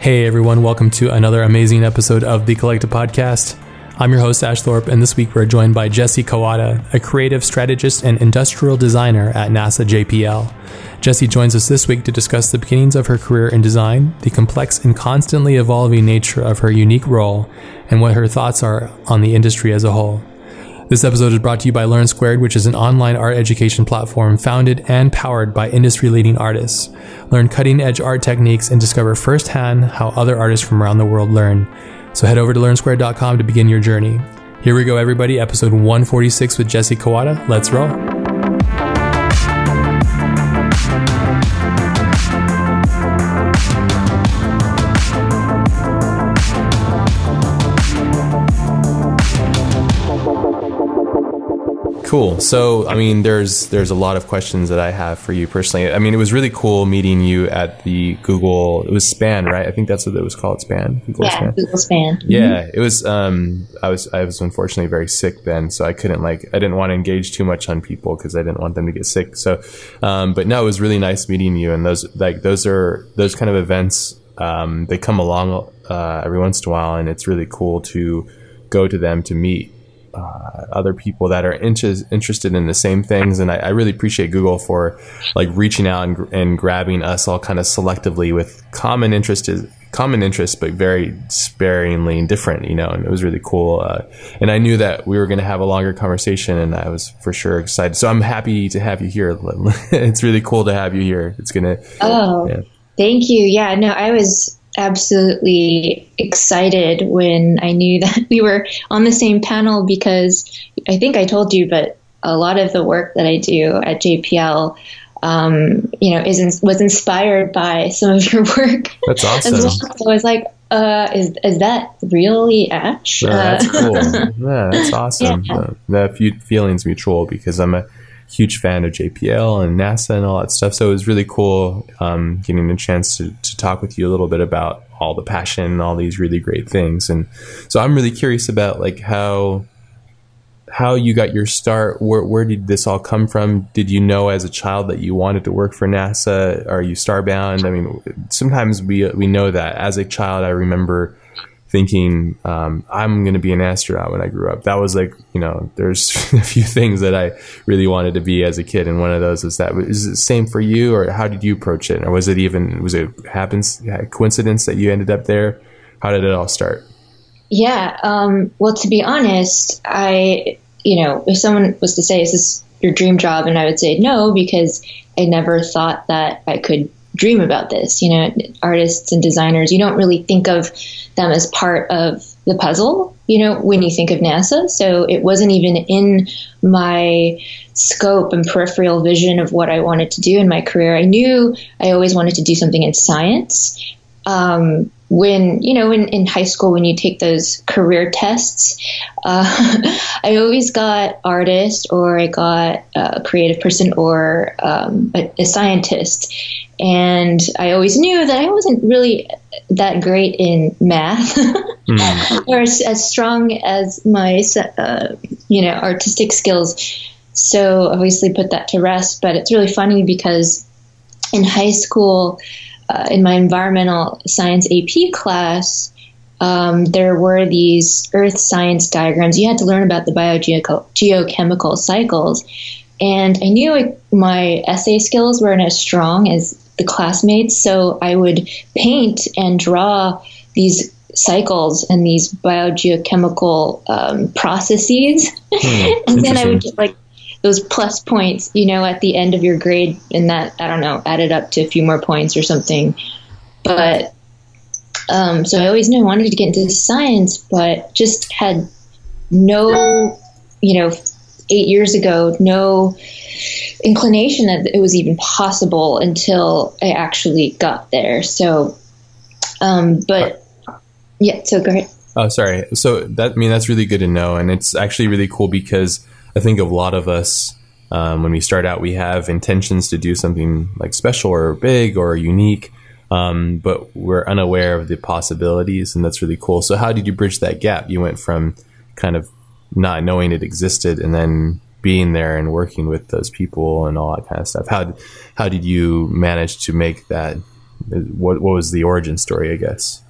Hey everyone, welcome to another amazing episode of the Collective Podcast. I'm your host, Ash Thorpe, and this week we're joined by Jessie Kawata, a creative strategist and industrial designer at NASA JPL. Jessie joins us this week to discuss the beginnings of her career in design, the complex and constantly evolving nature of her unique role, and what her thoughts are on the industry as a whole. This episode is brought to you by Learn Squared, which is an online art education platform founded and powered by industry leading artists. Learn cutting edge art techniques and discover firsthand how other artists from around the world learn. So head over to learnsquared.com to begin your journey. Here we go, everybody. Episode 146 with Jessie Kawata. Let's roll. Cool. So, I mean, there's there's a lot of questions that I have for you personally. I mean, it was really cool meeting you at the Google. It was Span, right? I think that's what it was called, Span. Google yeah, Span. Google Span. Yeah, it was. Um, I was I was unfortunately very sick then, so I couldn't like I didn't want to engage too much on people because I didn't want them to get sick. So, um, but no, it was really nice meeting you. And those like those are those kind of events. Um, they come along uh, every once in a while, and it's really cool to go to them to meet uh, other people that are inter- interested in the same things. And I, I, really appreciate Google for like reaching out and, and grabbing us all kind of selectively with common interest, common interests, but very sparingly and different, you know, and it was really cool. Uh, and I knew that we were going to have a longer conversation and I was for sure excited. So I'm happy to have you here. it's really cool to have you here. It's going to. Oh, yeah. thank you. Yeah, no, I was absolutely excited when I knew that we were on the same panel because I think I told you, but a lot of the work that I do at JPL, um, you know, is in, was inspired by some of your work. That's awesome. Well. So I was like, uh, is is that really Ash? That's uh, cool. yeah, that's awesome. Yeah. Uh, the feelings mutual because I'm a huge fan of JPL and NASA and all that stuff. So it was really cool um, getting a chance to, to talk with you a little bit about all the passion and all these really great things. And so I'm really curious about like how how you got your start. Where where did this all come from? Did you know as a child that you wanted to work for NASA? Are you starbound? I mean, sometimes we we know that as a child. I remember thinking um, I'm going to be an astronaut when I grew up. That was like you know, there's a few things that I really wanted to be as a kid, and one of those is that. Is it the same for you, or how did you approach it, or was it even was it happens coincidence that you ended up there? How did it all start? Yeah. Um, well, to be honest, I you know, if someone was to say, "Is this your dream job?" and I would say no because I never thought that I could dream about this. You know, artists and designers, you don't really think of them as part of the puzzle, you know, when you think of NASA. So it wasn't even in my scope and peripheral vision of what I wanted to do in my career. I knew I always wanted to do something in science. Um, when you know in, in high school when you take those career tests uh, i always got artist or i got a creative person or um, a, a, scientist. And i always knew that i wasn't really that great in math mm. or as, as, strong as my uh, you know artistic skills. So obviously put that to rest. But it's really funny because in high school uh, in my environmental science AP class, um, there were these earth science diagrams. You had to learn about the biogeochemical cycles. And I knew it, my essay skills weren't as strong as the classmates, so I would paint and draw these cycles and these biogeochemical um, processes. Hmm, and then I would get like those plus points, you know, at the end of your grade, and that I don't know added up to a few more points or something. But um, so I always knew I wanted to get into science, but just had no, you know, eight years ago, no inclination that it was even possible until I actually got there. So, um, but yeah, so go ahead. Oh, sorry. So that I mean that's really good to know, and it's actually really cool because I think a lot of us, um, when we start out, we have intentions to do something like special or big or unique, um, but we're unaware of the possibilities, and that's really cool. So, how did you bridge that gap? You went from kind of not knowing it existed, and then being there and working with those people and all that kind of stuff. How how did you manage to make that what what was the origin story? I guess.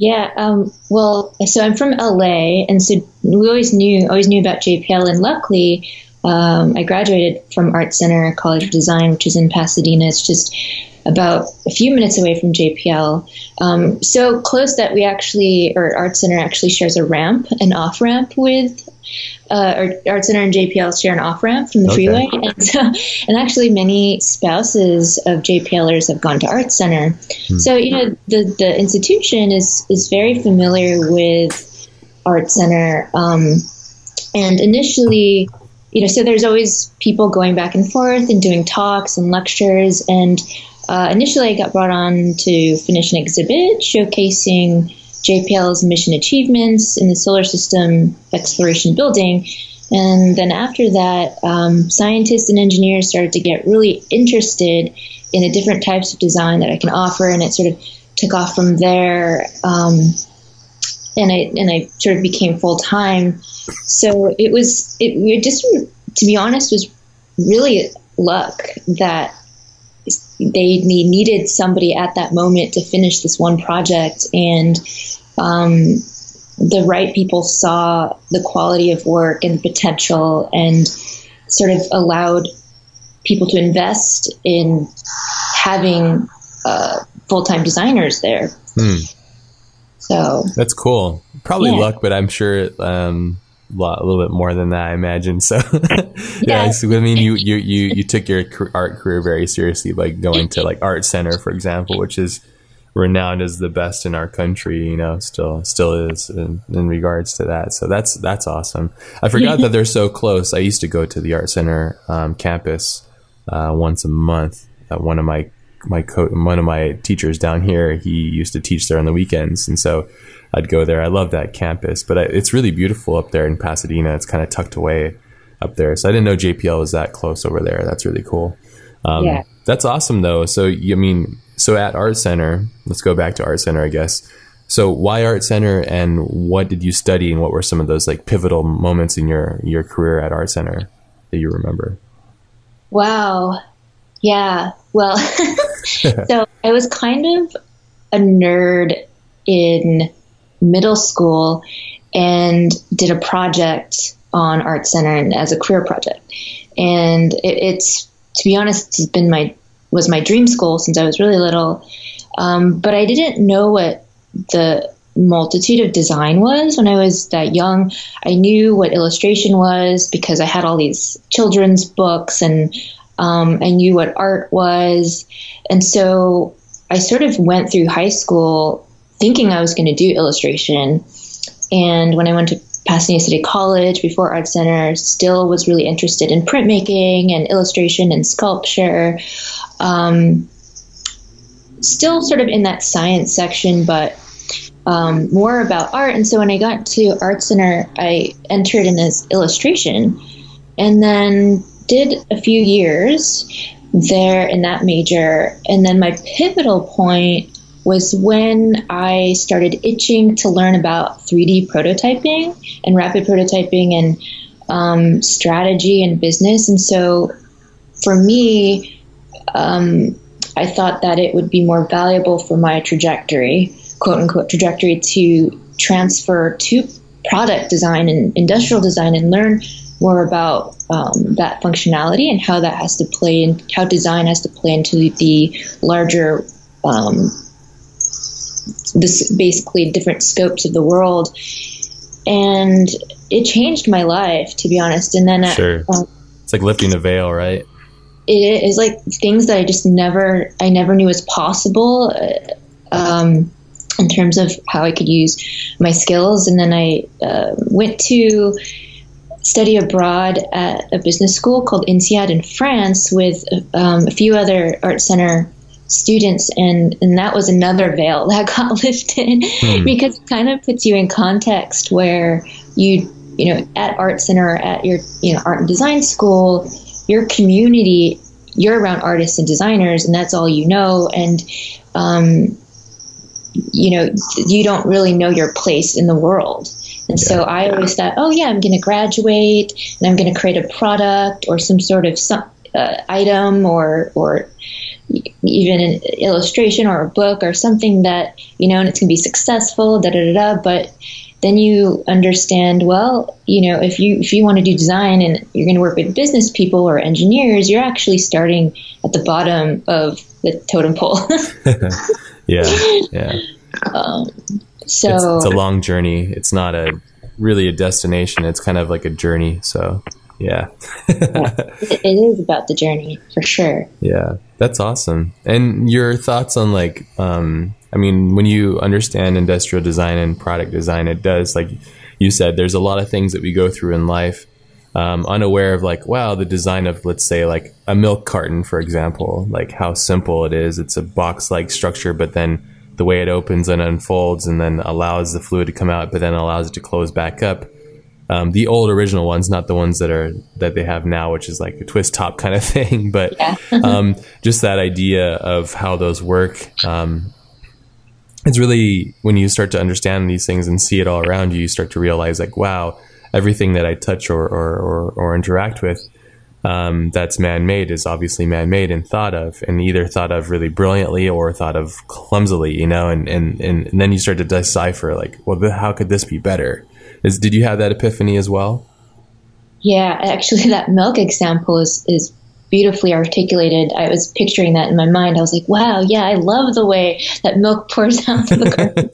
Yeah. Um, well, so I'm from LA, and so we always knew always knew about JPL, and luckily. Um, I graduated from Art Center College of Design, which is in Pasadena. It's just about a few minutes away from JPL. Um, so close that we actually, or Art Center actually shares a ramp, an off ramp with, uh, or Art Center and JPL share an off ramp from the okay. freeway. And, so, and actually, many spouses of JPLers have gone to Art Center. Hmm. So, you know, the, the institution is, is very familiar with Art Center. Um, and initially, you know, so there's always people going back and forth and doing talks and lectures. And uh, initially, I got brought on to finish an exhibit showcasing JPL's mission achievements in the solar system exploration building. And then after that, um, scientists and engineers started to get really interested in the different types of design that I can offer, and it sort of took off from there. Um, and I and I sort of became full time. So it was it, it just to be honest was really luck that they needed somebody at that moment to finish this one project and um, the right people saw the quality of work and the potential and sort of allowed people to invest in having uh, full-time designers there hmm. so that's cool probably yeah. luck but i'm sure um, lot, a little bit more than that, I imagine. So, yeah, yeah so, I mean, you, you, you, you took your art career very seriously like going to like Art Center, for example, which is renowned as the best in our country, you know, still, still is in, in regards to that. So that's, that's awesome. I forgot that they're so close. I used to go to the Art Center um, campus uh, once a month. Uh, one of my my co- one of my teachers down here, he used to teach there on the weekends, and so I'd go there. I love that campus, but I, it's really beautiful up there in Pasadena. It's kind of tucked away up there. So I didn't know JPL was that close over there. That's really cool. Um, yeah. That's awesome though. So, I mean, so at Art Center, let's go back to Art Center, I guess. So why Art Center and what did you study and what were some of those like pivotal moments in your, your career at Art Center that you remember? Wow. Yeah. Well, so I was kind of a nerd in middle school and did a project on Art Center and as a career project. And it, it's, to be honest, it's been my was my dream school since I was really little. Um, but I didn't know what the multitude of design was when I was that young. I knew what illustration was because I had all these children's books and um, I knew what art was. And so I sort of went through high school thinking I was going to do illustration. And when I went to Pasadena City College before Art Center, still was really interested in printmaking and illustration and sculpture. Um, still sort of in that science section, but um, more about art. And so when I got to Art Center, I entered in as illustration and then did a few years there in that major. And then my pivotal point was when I started itching to learn about 3D prototyping and rapid prototyping and um, strategy and business. And so for me, um, I thought that it would be more valuable for my trajectory, quote unquote, trajectory to transfer to product design and industrial design and learn more about um, that functionality and how that has to play in how design has to play into the larger um, this basically different scopes of the world, and it changed my life to be honest. And then sure, um, it's like lifting a veil, right? It is like things that I just never I never knew was possible. Uh, um, in terms of how I could use my skills, and then I uh, went to study abroad at a business school called INSEAD in France with um, a few other art center students and and that was another veil that got lifted hmm. because it kind of puts you in context where you you know at art center at your you know art and design school your community you're around artists and designers and that's all you know and um, you know you don't really know your place in the world and yeah. so I always thought, oh yeah, I'm going to graduate and I'm going to create a product or some sort of some, uh, item or or even an illustration or a book or something that you know and it's going to be successful da da da da but then you understand well you know if you if you want to do design and you're going to work with business people or engineers you're actually starting at the bottom of the totem pole. Yeah yeah. Um, so it's, it's, a long journey. It's not a really a destination. It's kind of like a journey so yeah, yeah. It, it is about the journey for sure. Yeah. That's awesome. And your thoughts on like um I mean, when you understand industrial design and product design, it does, like you said, there's a lot of things that we go through in life, um, unaware of, like, wow, the design of, let's say, like a milk carton, for example, like how simple it is. It's a box like structure, but then the way it opens and unfolds and then allows the fluid to come out, but then allows it to close back up. Um, the old original ones, not the ones that are that they have now, which is like a twist top kind of thing, but yeah. um, just that idea of how those work. Um, it's really when you start to understand these things and see it all around you, you start to realize like, wow, everything that I touch or or, or, or interact with um, that's man-made is obviously man-made and thought of, and either thought of really brilliantly or thought of clumsily, you know. And and and, and then you start to decipher like, well, how could this be better? Is did you have that epiphany as well? Yeah, actually, that milk example is is beautifully articulated. I was picturing that in my mind. I was like, wow, yeah, I love the way that milk pours out of the carton.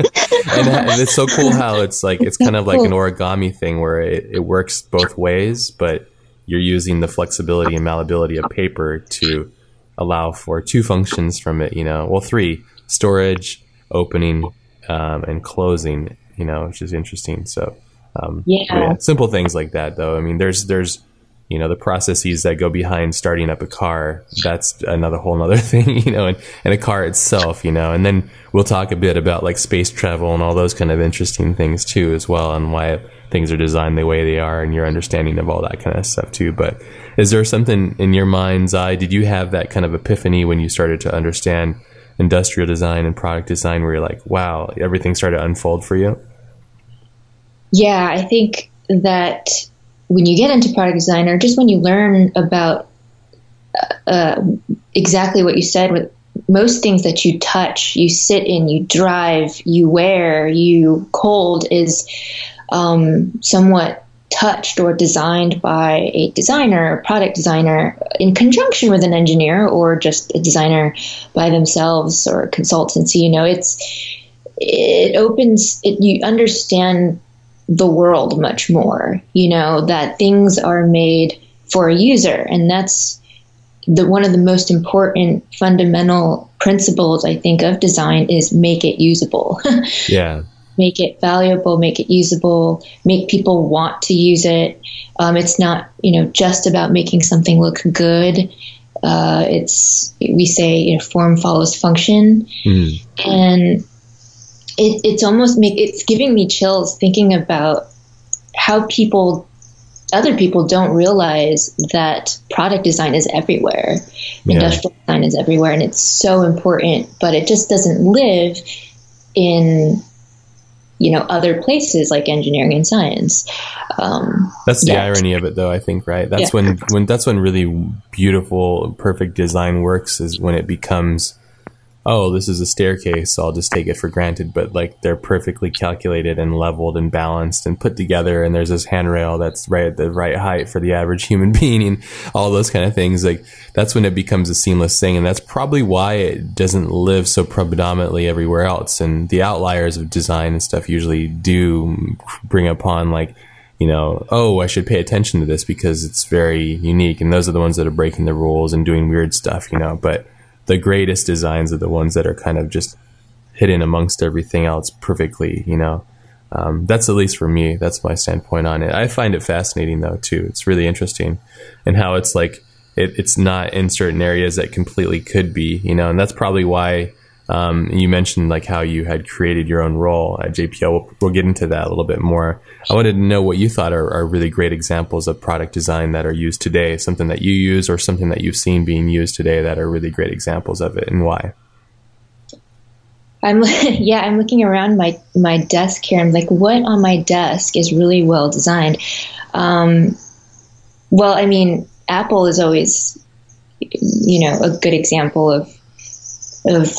and, it's so cool how it's like, it's kind of like an origami thing where it, it works both ways, but you're using the flexibility and malleability of paper to allow for two functions from it, you know, well, three storage, opening, um, and closing, you know, which is interesting. So, um, yeah. yeah. simple things like that, though. I mean, there's, there's, you know the processes that go behind starting up a car that's another whole other thing you know and, and a car itself you know and then we'll talk a bit about like space travel and all those kind of interesting things too as well and why things are designed the way they are and your understanding of all that kind of stuff too but is there something in your mind's eye did you have that kind of epiphany when you started to understand industrial design and product design where you're like wow everything started to unfold for you yeah i think that when you get into product design or just when you learn about uh, uh, exactly what you said with most things that you touch, you sit in, you drive, you wear, you cold is um, somewhat touched or designed by a designer, product designer, in conjunction with an engineer or just a designer by themselves or a consultancy. You know, it's it opens it. You understand the world much more, you know, that things are made for a user. And that's the one of the most important fundamental principles I think of design is make it usable. yeah. Make it valuable, make it usable, make people want to use it. Um, it's not, you know, just about making something look good. Uh, it's we say you know, form follows function, mm. and it, it's almost make it's giving me chills thinking about how people other people don't realize that product design is everywhere yeah. industrial design is everywhere and it's so important but it just doesn't live in you know other places like engineering and science um, that's the irony of it though i think right that's yeah. when when that's when really beautiful perfect design works is when it becomes oh, this is a staircase, so I'll just take it for granted. But like they're perfectly calculated and leveled and balanced and put together. And there's this handrail that's right at the right height for the average human being and all those kind of things. Like that's when it becomes a seamless thing. And that's probably why it doesn't live so predominantly everywhere else. And the outliers of design and stuff usually do bring upon like, you know, oh, I should pay attention to this because it's very unique. And those are the ones that are breaking the rules and doing weird stuff, you know, but the greatest designs are the ones that are kind of just hidden amongst everything else perfectly, you know. Um, that's at least for me. That's my standpoint on it. I find it fascinating though too. It's really interesting, and how it's like it, it's not in certain areas that completely could be, you know. And that's probably why um, you mentioned like how you had created your own role at JPL. We'll, we'll, get into that a little bit more. I wanted to know what you thought are, are, really great examples of product design that are used today, something that you use or something that you've seen being used today that are really great examples of it and why. I'm yeah, I'm looking around my my desk here. I'm like, what on my desk is really well designed? Um, well, I mean, Apple is always, you know, a good example of of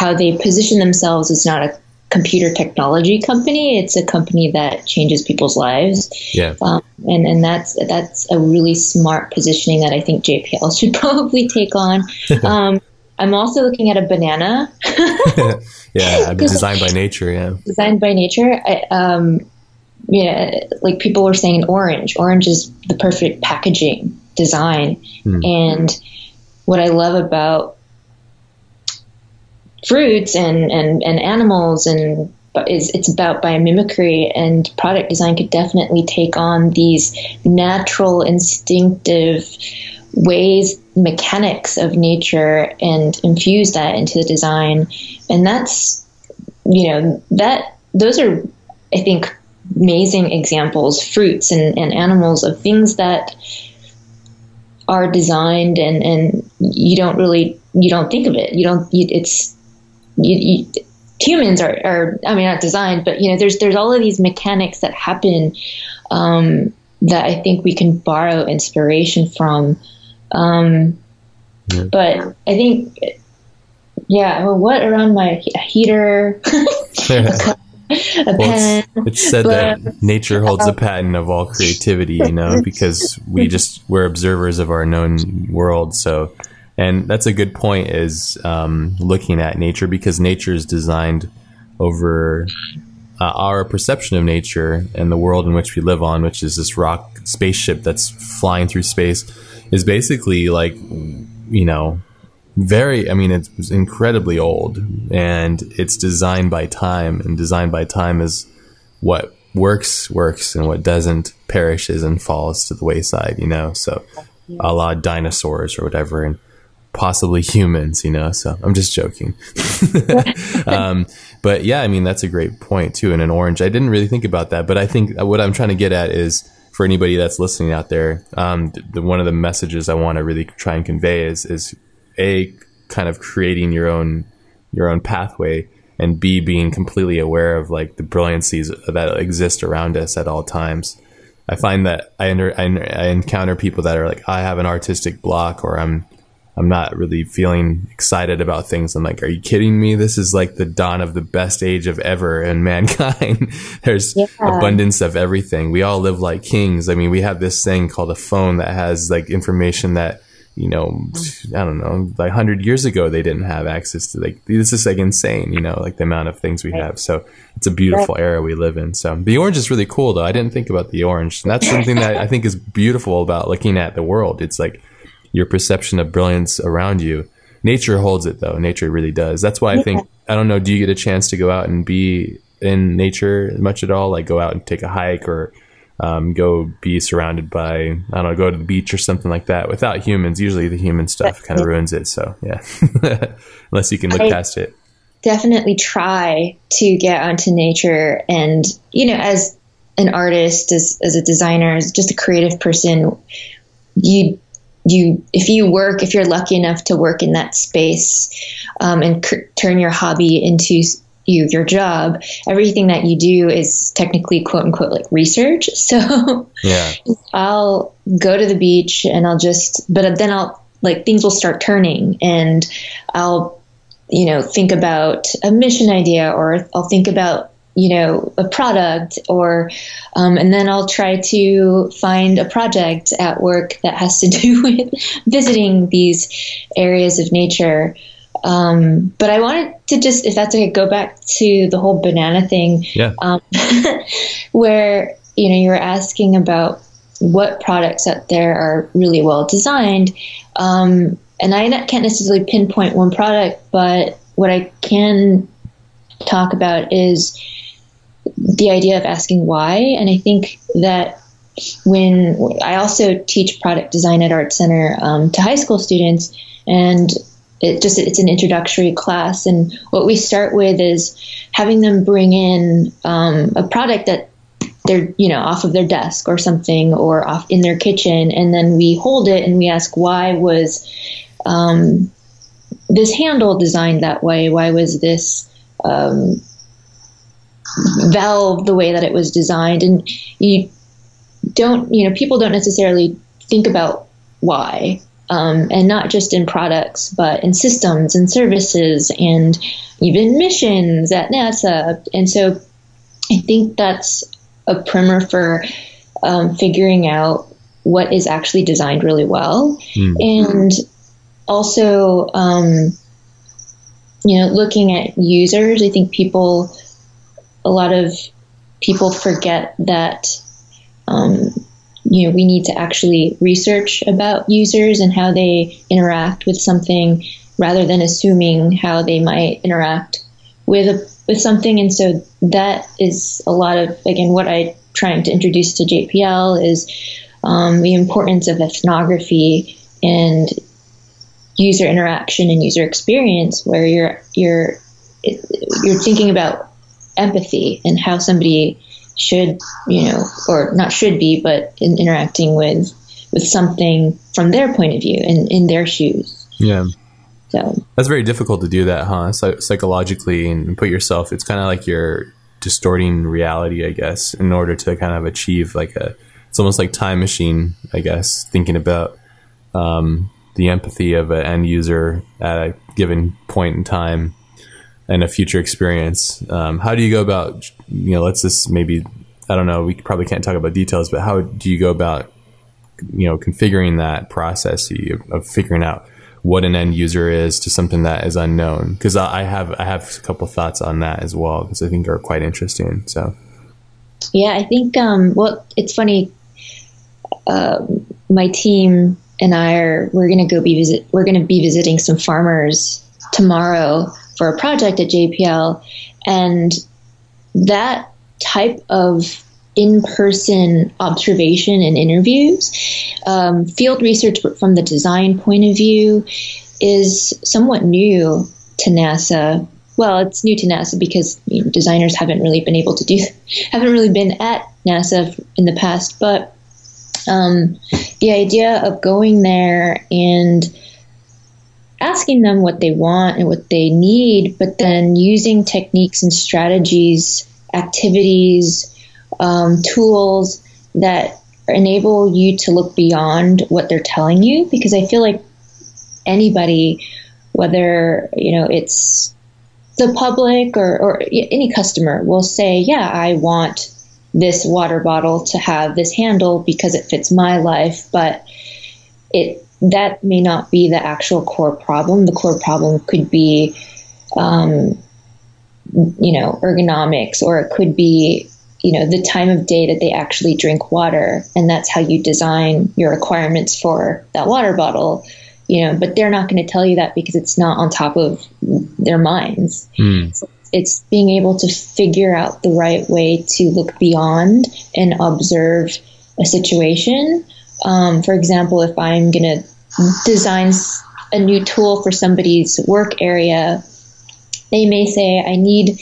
how they position themselves is not a computer technology company. It's a company that changes people's lives. Yeah. Um, and, and that's that's a really smart positioning that I think JPL should probably take on. Um, I'm also looking at a banana. yeah, designed by nature. Yeah, designed by nature. I, um, yeah, like people were saying, orange. Orange is the perfect packaging design, hmm. and what I love about fruits and, and, and animals and is it's about biomimicry and product design could definitely take on these natural instinctive ways mechanics of nature and infuse that into the design. And that's you know that those are i think amazing examples fruits and, and animals of things that are designed and and you don't really you don't think of it. You don't you, it's you, you, humans are, are, I mean, not designed, but you know, there's there's all of these mechanics that happen um, that I think we can borrow inspiration from. Um, yeah. But I think, yeah, well, what around my heater? a well, pen. It's, it's said but, that nature holds a patent of all creativity, you know, because we just we're observers of our known world. So and that's a good point is um, looking at nature because nature is designed over uh, our perception of nature and the world in which we live on, which is this rock spaceship that's flying through space, is basically like, you know, very, I mean, it's incredibly old and it's designed by time, and designed by time is what works, works, and what doesn't perishes and falls to the wayside, you know? So, a la dinosaurs or whatever. And possibly humans, you know. So I'm just joking. um, but yeah, I mean that's a great point too. And an orange, I didn't really think about that, but I think what I'm trying to get at is for anybody that's listening out there, um, the, one of the messages I want to really try and convey is is a kind of creating your own your own pathway and b being completely aware of like the brilliancies that exist around us at all times. I find that I, under, I, I encounter people that are like, I have an artistic block, or I'm I'm not really feeling excited about things. I'm like, are you kidding me? This is like the dawn of the best age of ever in mankind. There's yeah. abundance of everything. We all live like kings. I mean, we have this thing called a phone that has like information that, you know, mm. I don't know, like 100 years ago, they didn't have access to. Like, this is like insane, you know, like the amount of things we have. So it's a beautiful right. era we live in. So the orange is really cool, though. I didn't think about the orange. And that's something that I think is beautiful about looking at the world. It's like, your perception of brilliance around you. Nature holds it though. Nature really does. That's why I think I don't know. Do you get a chance to go out and be in nature much at all? Like go out and take a hike or um, go be surrounded by I don't know, go to the beach or something like that. Without humans, usually the human stuff kind of ruins it. So yeah, unless you can look I past it. Definitely try to get onto nature, and you know, as an artist, as as a designer, as just a creative person, you you if you work if you're lucky enough to work in that space um, and c- turn your hobby into you your job everything that you do is technically quote unquote like research. So yeah. I'll go to the beach and i'll just but then i'll like things will start turning and i'll you know think about a mission idea or i'll think about you know a product or um, and then i'll try to find a project at work that has to do with visiting these areas of nature. Um, but i wanted to just if that's okay go back to the whole banana thing. Yeah. um, where you know you were asking about what products out there are really well designed. Um, and i can't necessarily pinpoint one product but what i can talk about is the idea of asking why. And I think that when I also teach product design at Art Center um, to high school students, and it just it's an introductory class, and what we start with is having them bring in um, a product that they're you know off of their desk or something or off in their kitchen, and then we hold it and we ask why was um, this handle designed that way? Why was this um, valve the way that it was designed and you don't you know people don't necessarily think about why um, and not just in products, but in systems and services and even missions at NASA. And so I think that's a primer for um, figuring out what is actually designed really well. Mm. And also, um, you know, looking at users, I think people, a lot of people forget that um, you know we need to actually research about users and how they interact with something rather than assuming how they might interact with a, with something. And so that is a lot of again what I'm trying to introduce to jpl is um, the importance of ethnography and user interaction and user experience where you're you're you're thinking about empathy and how somebody should, you know, or not should be, but in interacting with with something from their point of view and in their shoes. Yeah. So that's very difficult to do that, huh? Psychologically and put yourself. It's kind of like you're distorting reality, I guess, in order to kind of achieve like a. It's almost like time machine, I guess, thinking about um, the empathy of an end user at a given point in time and a future experience. Um, how do you go about, you know, let's just maybe, I don't know, we probably can't talk about details, but how do you go about, you know, configuring that process of, figuring out what an end user is to something that is unknown? Because I have I have a couple thoughts on that as well because I think are quite interesting. So, yeah, I think um, well, it's funny. Uh, my team and I are we're to go be visit we're going to be visiting some farmers tomorrow for a project at JPL. And that type of in person observation and interviews, um, field research from the design point of view, is somewhat new to NASA. Well, it's new to NASA because you know, designers haven't really been able to do, haven't really been at NASA in the past. But um, the idea of going there and asking them what they want and what they need, but then using techniques and strategies, activities, um, tools that enable you to look beyond what they're telling you. Because I feel like anybody, whether you know it's the public or, or any customer, will say, "Yeah, I want." this water bottle to have this handle because it fits my life, but it that may not be the actual core problem. The core problem could be, um, you know, ergonomics, or it could be, you know, the time of day that they actually drink water, and that's how you design your requirements for that water bottle. You know, but they're not going to tell you that because it's not on top of their minds. Mm. So it's being able to figure out the right way to look beyond and observe a situation um, for example, if I'm going to design a new tool for somebody's work area, they may say, I need.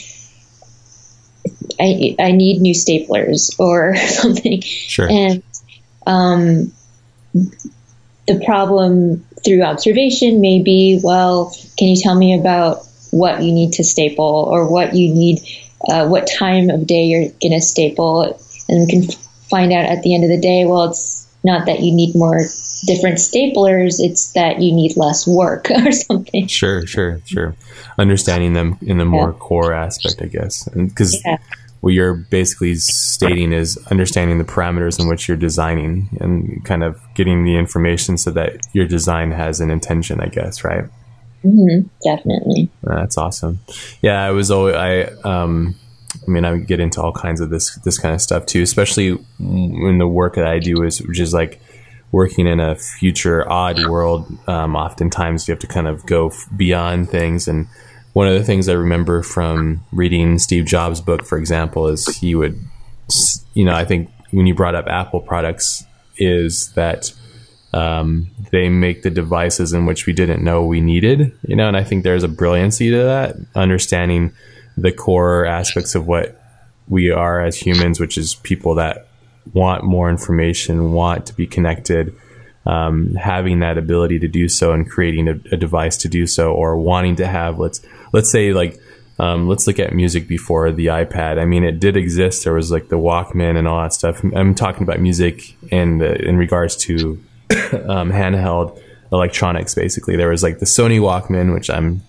I, I need new staplers or something. Sure. And um, the problem through observation may be well, can you tell me about what you need to staple or what you need, uh, what time of day you're going to staple? And we can find out at the end of the day, well, it's not that you need more different staplers, it's that you need less work or something. Sure, sure, sure. Understanding them in the more yeah. core aspect, I guess. Because yeah. what you're basically stating is understanding the parameters in which you're designing and kind of getting the information so that your design has an intention, I guess, right? Mm-hmm, definitely. That's awesome. Yeah, I was always, I, um, I mean, I get into all kinds of this this kind of stuff too, especially in the work that I do is which is like working in a future odd world. Um, oftentimes, you have to kind of go beyond things. And one of the things I remember from reading Steve Jobs' book, for example, is he would, you know, I think when you brought up Apple products, is that um, they make the devices in which we didn't know we needed, you know, and I think there's a brilliancy to that, understanding the core aspects of what we are as humans, which is people that want more information, want to be connected, um, having that ability to do so and creating a, a, device to do so, or wanting to have let's let's say like um, let's look at music before the iPad. I mean, it did exist. There was like the Walkman and all that stuff. I'm talking about music in the, in regards to um, handheld electronics. Basically, there was like the Sony Walkman, which I'm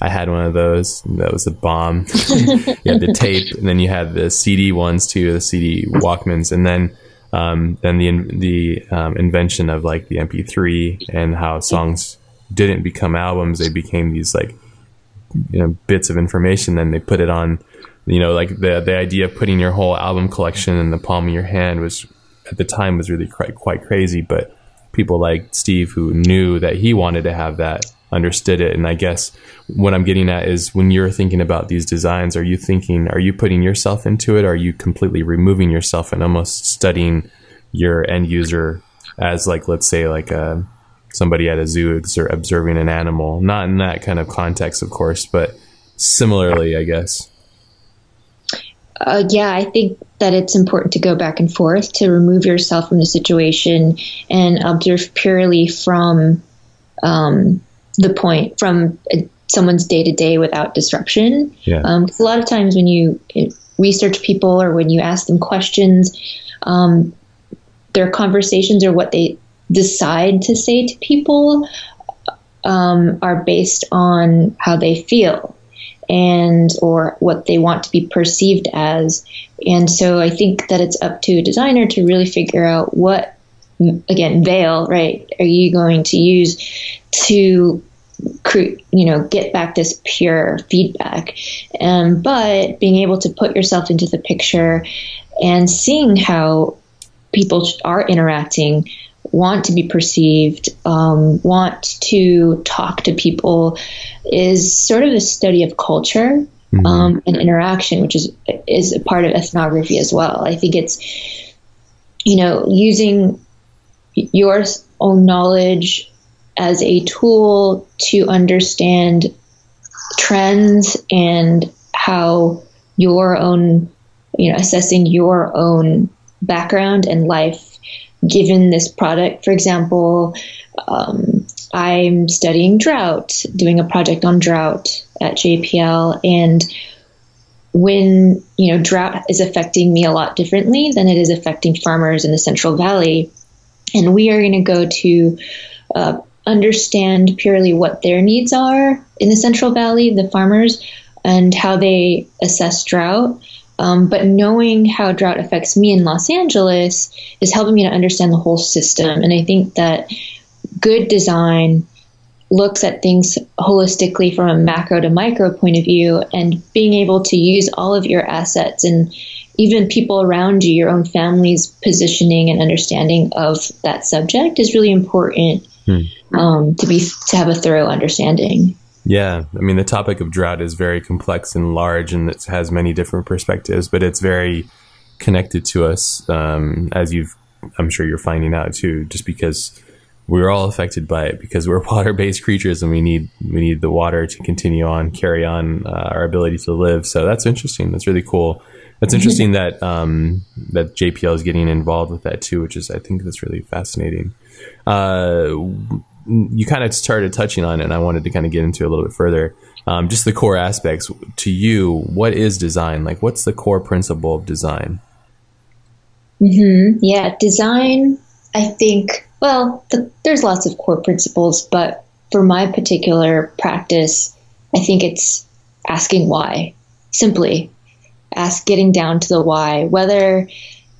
I had one of those. That was a bomb. you had the tape, and then you had the CD ones too, the CD Walkmans, and then um, then the the um, invention of like the MP3 and how songs didn't become albums; they became these like you know bits of information. Then they put it on. You know, like the the idea of putting your whole album collection in the palm of your hand was at the time was really quite quite crazy, but people like Steve who knew that he wanted to have that understood it. And I guess what I'm getting at is when you're thinking about these designs, are you thinking, are you putting yourself into it? Or are you completely removing yourself and almost studying your end user as like, let's say like a, uh, somebody at a zoo observing an animal, not in that kind of context, of course, but similarly, I guess. Uh, yeah, I think that it's important to go back and forth to remove yourself from the situation and observe purely from um, the point from uh, someone's day to day without disruption. Yeah. Um, a lot of times when you uh, research people or when you ask them questions, um, their conversations or what they decide to say to people um, are based on how they feel and or what they want to be perceived as and so i think that it's up to a designer to really figure out what again veil right? Are you going to use to you know get back this pure feedback? Um, but being able to put yourself into the picture and seeing how people are interacting want to be perceived um, want to talk to people is sort of a study of culture mm-hmm. um, and interaction which is is a part of ethnography as well. I think it's you know using your own knowledge as a tool to understand trends and how your own, you know, assessing your own background and life given this product. For example, um, I'm studying drought, doing a project on drought at JPL, and when you know drought is affecting me a lot differently than it is affecting farmers in the Central Valley, and we are going to go to uh, understand purely what their needs are in the Central Valley, the farmers, and how they assess drought. Um, but knowing how drought affects me in Los Angeles is helping me to understand the whole system. And I think that good design looks at things holistically from a macro to micro point of view and being able to use all of your assets and even people around you, your own family's positioning and understanding of that subject is really important hmm. um, to be to have a thorough understanding. Yeah, I mean the topic of drought is very complex and large, and it has many different perspectives, but it's very connected to us, um, as you've I'm sure you're finding out too, just because we're all affected by it because we're water-based creatures and we need we need the water to continue on, carry on uh, our ability to live. So that's interesting. That's really cool. That's interesting that um, that JPL is getting involved with that too, which is I think that's really fascinating uh, you kind of started touching on it, and I wanted to kind of get into a little bit further. Um, just the core aspects to you. What is design? Like, what's the core principle of design? Mm-hmm. Yeah, design. I think. Well, the, there's lots of core principles, but for my particular practice, I think it's asking why. Simply, ask getting down to the why. Whether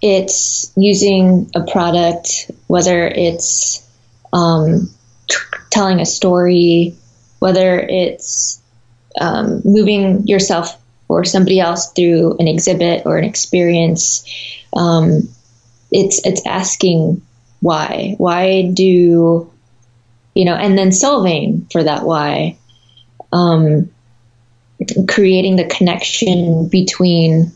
it's using a product, whether it's um, t- telling a story, whether it's um, moving yourself or somebody else through an exhibit or an experience. Um, it's it's asking why. Why do you know? And then solving for that why. Um, creating the connection between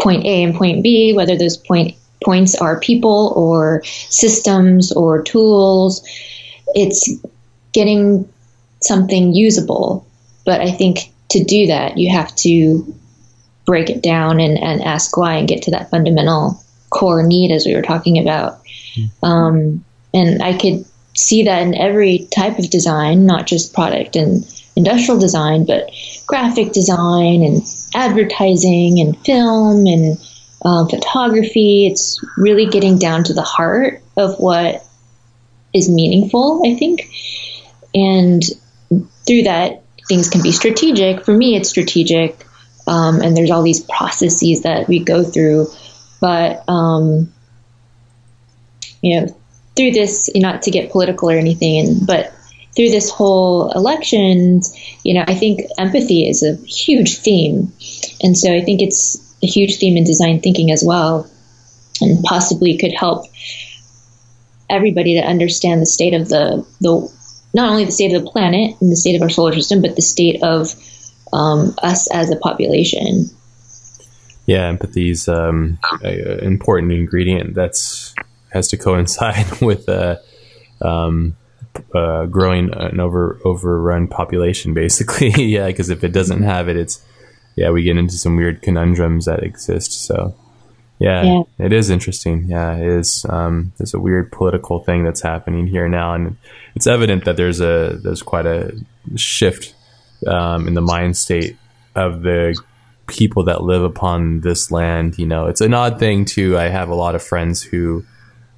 point A and point B, whether those point points are people or systems or tools. It's getting something usable. But I think to do that, you have to break it down and, and ask why and get to that fundamental core need as we were talking about. Mm-hmm. Um, and I could see that in every type of design, not just product and industrial design, but graphic design and advertising and film and uh, photography. It's really getting down to the heart of what is meaningful, I think. And through that, things can be strategic. For me, it's strategic. Um, and there's all these processes that we go through. But, um, you know, through this, not to get political or anything, but through this whole elections, you know, I think empathy is a huge theme. And so I think it's a huge theme in design thinking as well, and possibly could help everybody to understand the state of the, the not only the state of the planet and the state of our solar system, but the state of um, us as a population. Yeah, empathy is um, an important ingredient that's has to coincide with uh, um, uh, growing an over overrun population, basically. yeah, because if it doesn't have it, it's yeah, we get into some weird conundrums that exist. So yeah, yeah. it is interesting. Yeah, it is. Um, there's a weird political thing that's happening here now, and it's evident that there's a there's quite a shift um, in the mind state of the people that live upon this land. You know, it's an odd thing too. I have a lot of friends who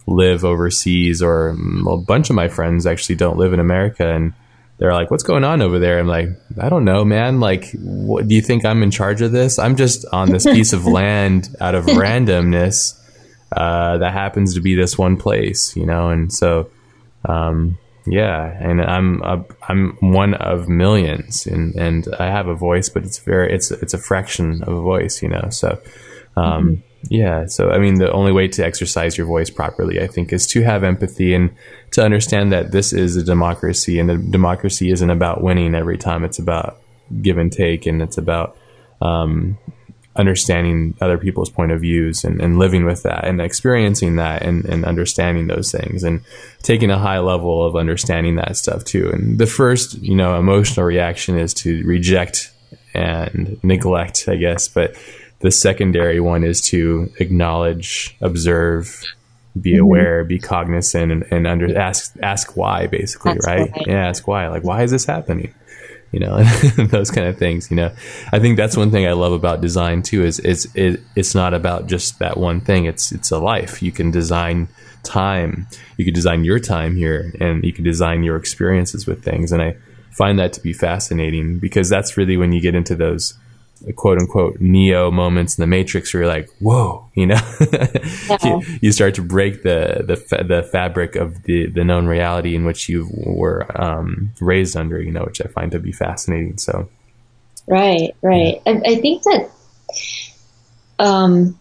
live overseas, or a bunch of my friends actually don't live in America, and they're like, "What's going on over there?" I'm like, "I don't know, man. Like, what do you think I'm in charge of this? I'm just on this piece of land out of randomness uh, that happens to be this one place, you know." And so, um, yeah, and I'm a, I'm one of millions, and and I have a voice, but it's very it's it's a fraction of a voice, you know. So, um, mm-hmm. Yeah. So, I mean, the only way to exercise your voice properly, I think, is to have empathy and to understand that this is a democracy and the democracy isn't about winning every time. It's about give and take and it's about um, understanding other people's point of views and, and living with that and experiencing that and, and understanding those things and taking a high level of understanding that stuff too. And the first, you know, emotional reaction is to reject and neglect, I guess. But the secondary one is to acknowledge, observe, be mm-hmm. aware, be cognizant, and, and under ask ask why, basically, right? Why. Yeah, ask why. Like, why is this happening? You know, those kind of things. You know, I think that's one thing I love about design too. Is it's it, it's not about just that one thing. It's it's a life. You can design time. You can design your time here, and you can design your experiences with things. And I find that to be fascinating because that's really when you get into those quote unquote neo moments in the matrix where you're like whoa you know yeah. you, you, start to break the the, fa- the fabric of the the known reality in which you were um, raised under you know which i find to be fascinating so right right yeah. I, I, think that um,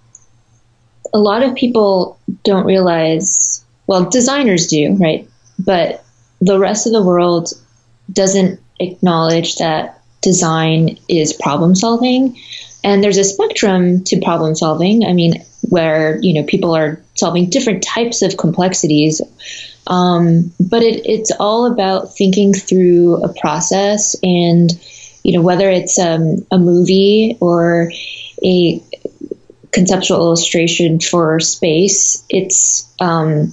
a lot of people don't realize well designers do right but the rest of the world doesn't acknowledge that design is problem solving. And there's a spectrum to problem solving. I mean, where you know people are solving different types of complexities, um, but it, it's all about thinking through a process, and you know whether it's um, a movie or a conceptual illustration for space, it's um,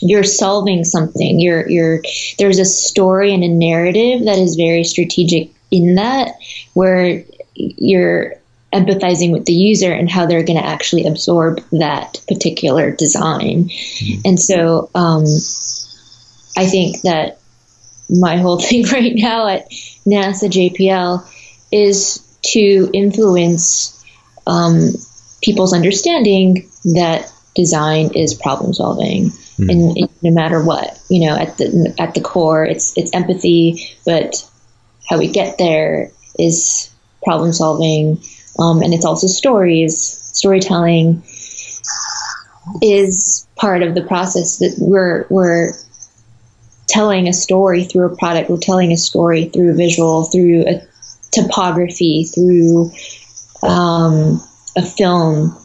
you're solving something. You're you're there's a story and a narrative that is very strategic in that where you're empathizing with the user and how they're going to actually absorb that particular design. Mm-hmm. And so um, I think that my whole thing right now at NASA JPL is to influence um, people's understanding that design is problem solving. Mm-hmm. And, and no matter what, you know, at the at the core, it's it's empathy, but how we get there is problem solving, um, and it's also stories. Storytelling is part of the process that we're we're telling a story through a product. We're telling a story through visual, through a typography, through um, a film.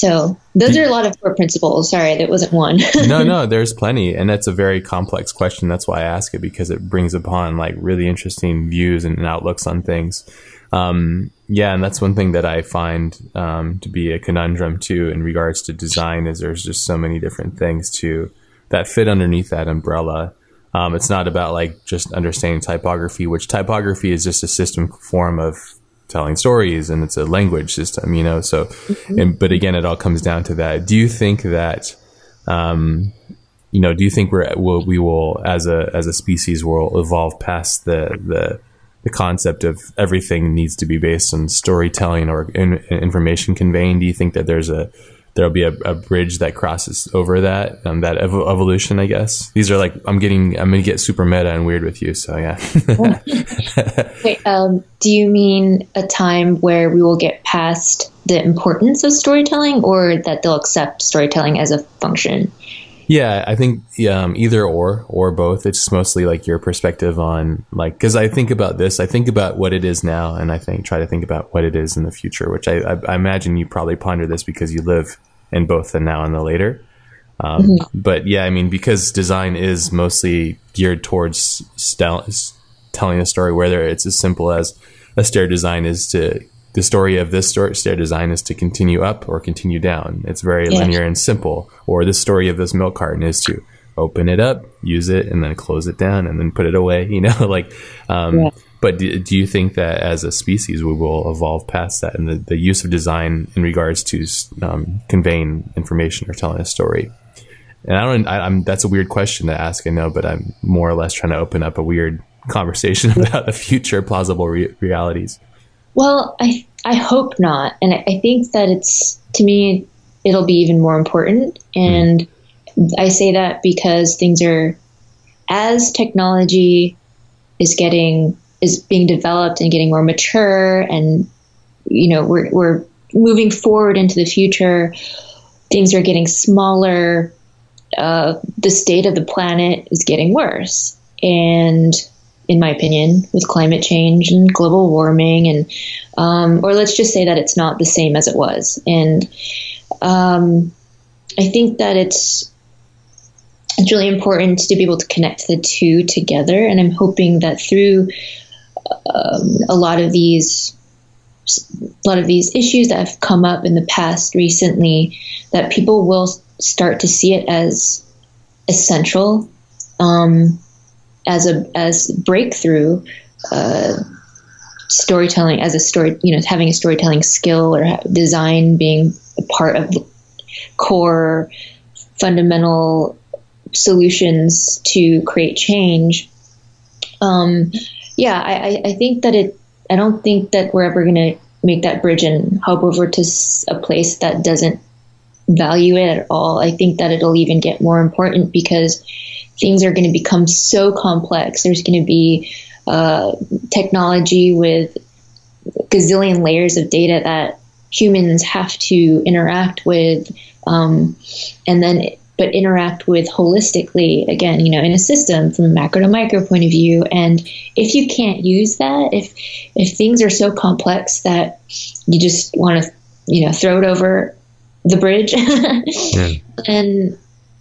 So those are a lot of core principles. Sorry, that wasn't one. no, no, there's plenty, and that's a very complex question. That's why I ask it because it brings upon like really interesting views and outlooks on things. Um, yeah, and that's one thing that I find um, to be a conundrum too in regards to design is there's just so many different things to that fit underneath that umbrella. Um, it's not about like just understanding typography, which typography is just a system form of telling stories and it's a language system, you know. So, mm-hmm. and, but again, it all comes down to that. Do you think that um, you know, do you think we're will, we will as a as a species will evolve past the the the concept of everything needs to be based on storytelling or in, information conveying? Do you think that there's a there'll be a, a bridge that crosses over that um, that ev- evolution? I guess these are like I'm getting I'm gonna get super meta and weird with you. So yeah. Wait, um, do you mean a time where we will get past the importance of storytelling, or that they'll accept storytelling as a function? Yeah, I think um, either or or both. It's mostly like your perspective on like because I think about this. I think about what it is now, and I think try to think about what it is in the future. Which I, I, I imagine you probably ponder this because you live in both the now and the later. Um, mm-hmm. But yeah, I mean, because design is mostly geared towards st- telling a story, whether it's as simple as a stair design is to the story of this stair design is to continue up or continue down. It's very yeah. linear and simple. Or the story of this milk carton is to open it up, use it, and then close it down, and then put it away. You know, like. Um, yeah. But do, do, you think that as a species we will evolve past that and the, the use of design in regards to um, conveying information or telling a story? And I don't. I, am That's a weird question to ask. I know, but I'm more or less trying to open up a weird conversation about the future plausible re- realities. Well, I I hope not, and I, think that it's to me it'll be even more important. And mm. I say that because things are as technology is getting is being developed and getting more mature, and you know we're we're moving forward into the future. Things are getting smaller. Uh, the state of the planet is getting worse, and in my opinion, with climate change and global warming, and um, or let's just say that it's not the same as it was. And um, I think that it's it's really important to be able to connect the two together. And I'm hoping that through um, a lot of these a lot of these issues that have come up in the past recently, that people will start to see it as essential um, as a as breakthrough uh, storytelling as a story you know having a storytelling skill or design being part of the core fundamental solutions to create change um, yeah I, I think that it i don't think that we're ever going to make that bridge and hop over to a place that doesn't value it at all. I think that it'll even get more important because things are going to become so complex. There's going to be uh, technology with gazillion layers of data that humans have to interact with, um, and then but interact with holistically again you know in a system from a macro to micro point of view and if you can't use that if if things are so complex that you just want to you know throw it over the bridge yeah. and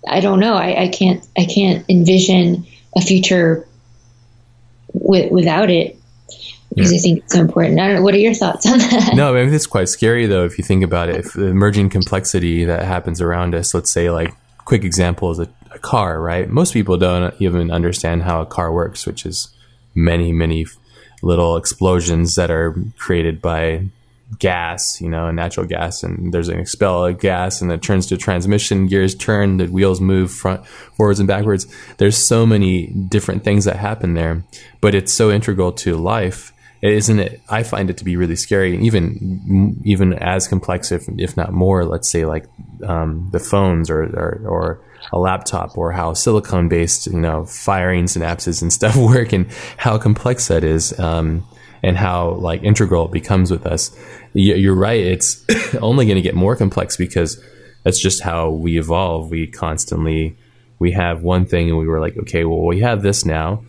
I don't know. I, I can't I can't envision a future w- without it because yeah. I think it's so important. I don't know. What are your thoughts on that? No, I mean, it's quite scary though if you think about it. If the emerging complexity that happens around us, let's say, like, quick example is a, a car, right? Most people don't even understand how a car works, which is many, many little explosions that are created by gas, you know, natural gas, and there's an expel of gas, and it turns to transmission. Gears turn, the wheels move front, forwards, and backwards. There's so many different things that happen there, but it's so integral to life. Isn't it? I find it to be really scary, even even as complex, if if not more. Let's say like um, the phones or, or or a laptop, or how silicon based, you know, firing synapses and stuff work, and how complex that is. Um, and how like integral it becomes with us. You're right. It's only going to get more complex because that's just how we evolve. We constantly we have one thing and we were like, okay, well, we have this now.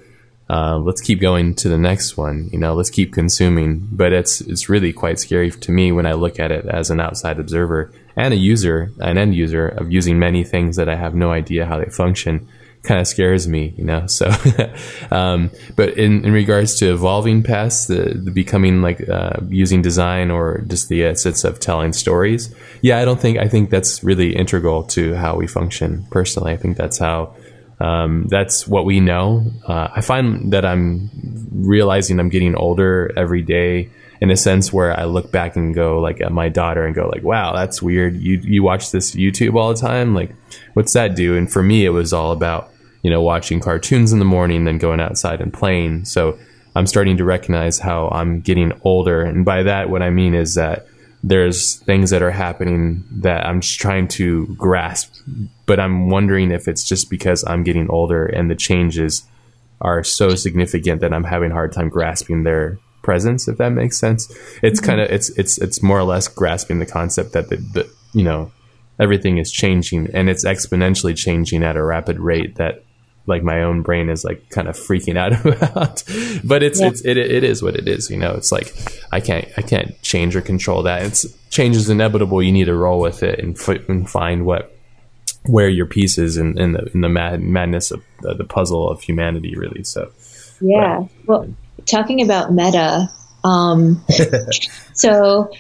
Uh, let's keep going to the next one. You know, let's keep consuming. But it's it's really quite scary to me when I look at it as an outside observer and a user, an end user of using many things that I have no idea how they function kind of scares me, you know. So, um, but in, in regards to evolving past the, the becoming like uh, using design or just the essence of telling stories, yeah, I don't think I think that's really integral to how we function. Personally, I think that's how. Um, that's what we know. Uh, I find that I'm realizing I'm getting older every day in a sense where I look back and go like at my daughter and go like, wow, that's weird. You you watch this YouTube all the time, like what's that do? And for me, it was all about you know watching cartoons in the morning, then going outside and playing. So I'm starting to recognize how I'm getting older, and by that, what I mean is that there's things that are happening that I'm just trying to grasp, but I'm wondering if it's just because I'm getting older and the changes are so significant that I'm having a hard time grasping their presence. If that makes sense, it's mm-hmm. kind of it's it's it's more or less grasping the concept that the, the you know everything is changing and it's exponentially changing at a rapid rate that like my own brain is like kind of freaking out about. but it's yeah. it's it, it is what it is. You know, it's like I can't I can't change or control that. It's change is inevitable. You need to roll with it and, f- and find what where your piece is in, in the in the mad, madness of uh, the puzzle of humanity. Really. So yeah. But, well, talking about meta. Um, so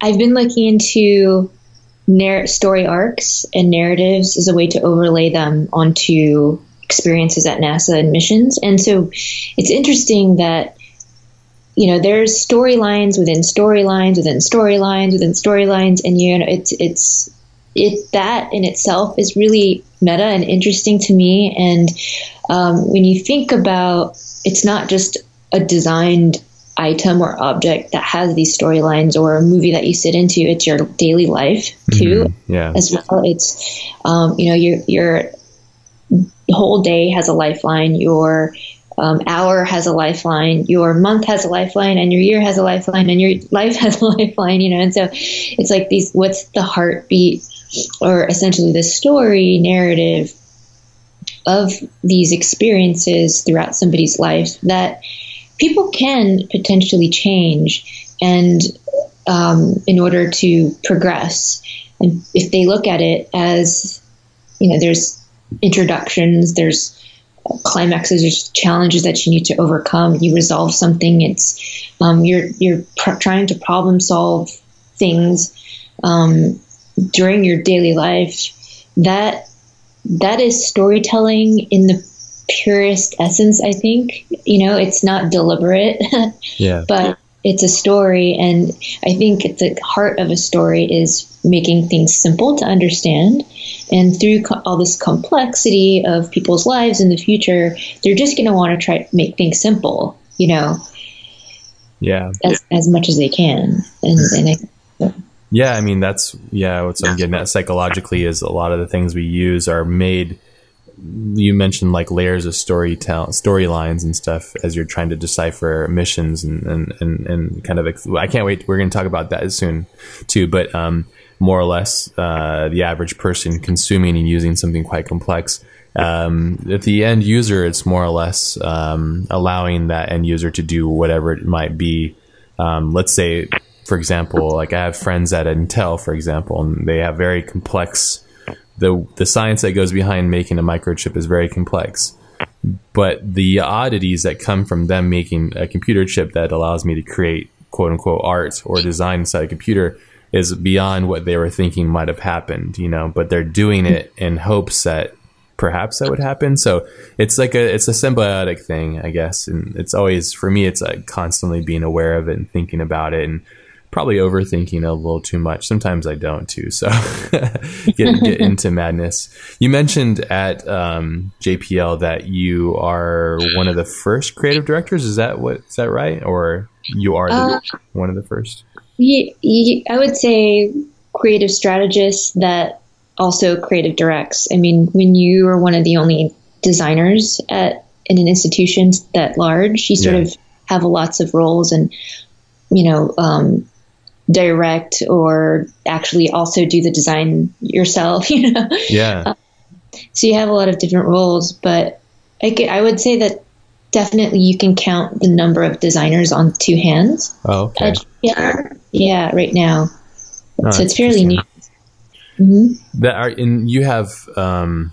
I've been looking into narr- story arcs and narratives as a way to overlay them onto experiences at NASA and missions. And so it's interesting that you know there's storylines within storylines within storylines within storylines and you know it's it's it that in itself is really meta and interesting to me and um, when you think about it's not just a designed item or object that has these storylines or a movie that you sit into it's your daily life too mm-hmm. yeah as well it's um, you know your your whole day has a lifeline, your um, hour has a lifeline, your month has a lifeline, and your year has a lifeline, and your life has a lifeline, you know. And so it's like these what's the heartbeat, or essentially the story narrative of these experiences throughout somebody's life that people can potentially change and um, in order to progress. And if they look at it as, you know, there's introductions, there's climaxes, there's challenges that you need to overcome. You resolve something. It's um, you're you're pr- trying to problem solve things um, during your daily life. That that is storytelling in the purest essence. I think you know it's not deliberate. yeah, but it's a story, and I think at the heart of a story is making things simple to understand. And through co- all this complexity of people's lives in the future, they're just going to want to try to make things simple, you know, yeah, as, as much as they can. And, and I, yeah, I mean that's yeah. What I'm getting at psychologically is a lot of the things we use are made you mentioned like layers of story tell storylines and stuff as you're trying to decipher missions and and and, and kind of I can't wait we're going to talk about that soon too but um, more or less uh, the average person consuming and using something quite complex. Um, at the end user it's more or less um, allowing that end user to do whatever it might be. Um, let's say for example like I have friends at Intel for example and they have very complex the the science that goes behind making a microchip is very complex. But the oddities that come from them making a computer chip that allows me to create quote unquote art or design inside a computer is beyond what they were thinking might have happened, you know, but they're doing it in hopes that perhaps that would happen. So it's like a it's a symbiotic thing, I guess. And it's always for me it's like constantly being aware of it and thinking about it and probably overthinking a little too much. Sometimes I don't too. So get, get into madness. You mentioned at um, JPL that you are one of the first creative directors. Is that what? Is that right? Or you are the, uh, one of the first? Yeah, I would say creative strategists that also creative directs. I mean, when you are one of the only designers at in an institution that large, you sort yeah. of have lots of roles and you know um, direct or actually also do the design yourself you know? Yeah. Uh, so you have a lot of different roles but I, could, I would say that definitely you can count the number of designers on two hands. Oh okay. yeah yeah right now. Oh, so it's fairly new Mm-hmm. That are and you have um,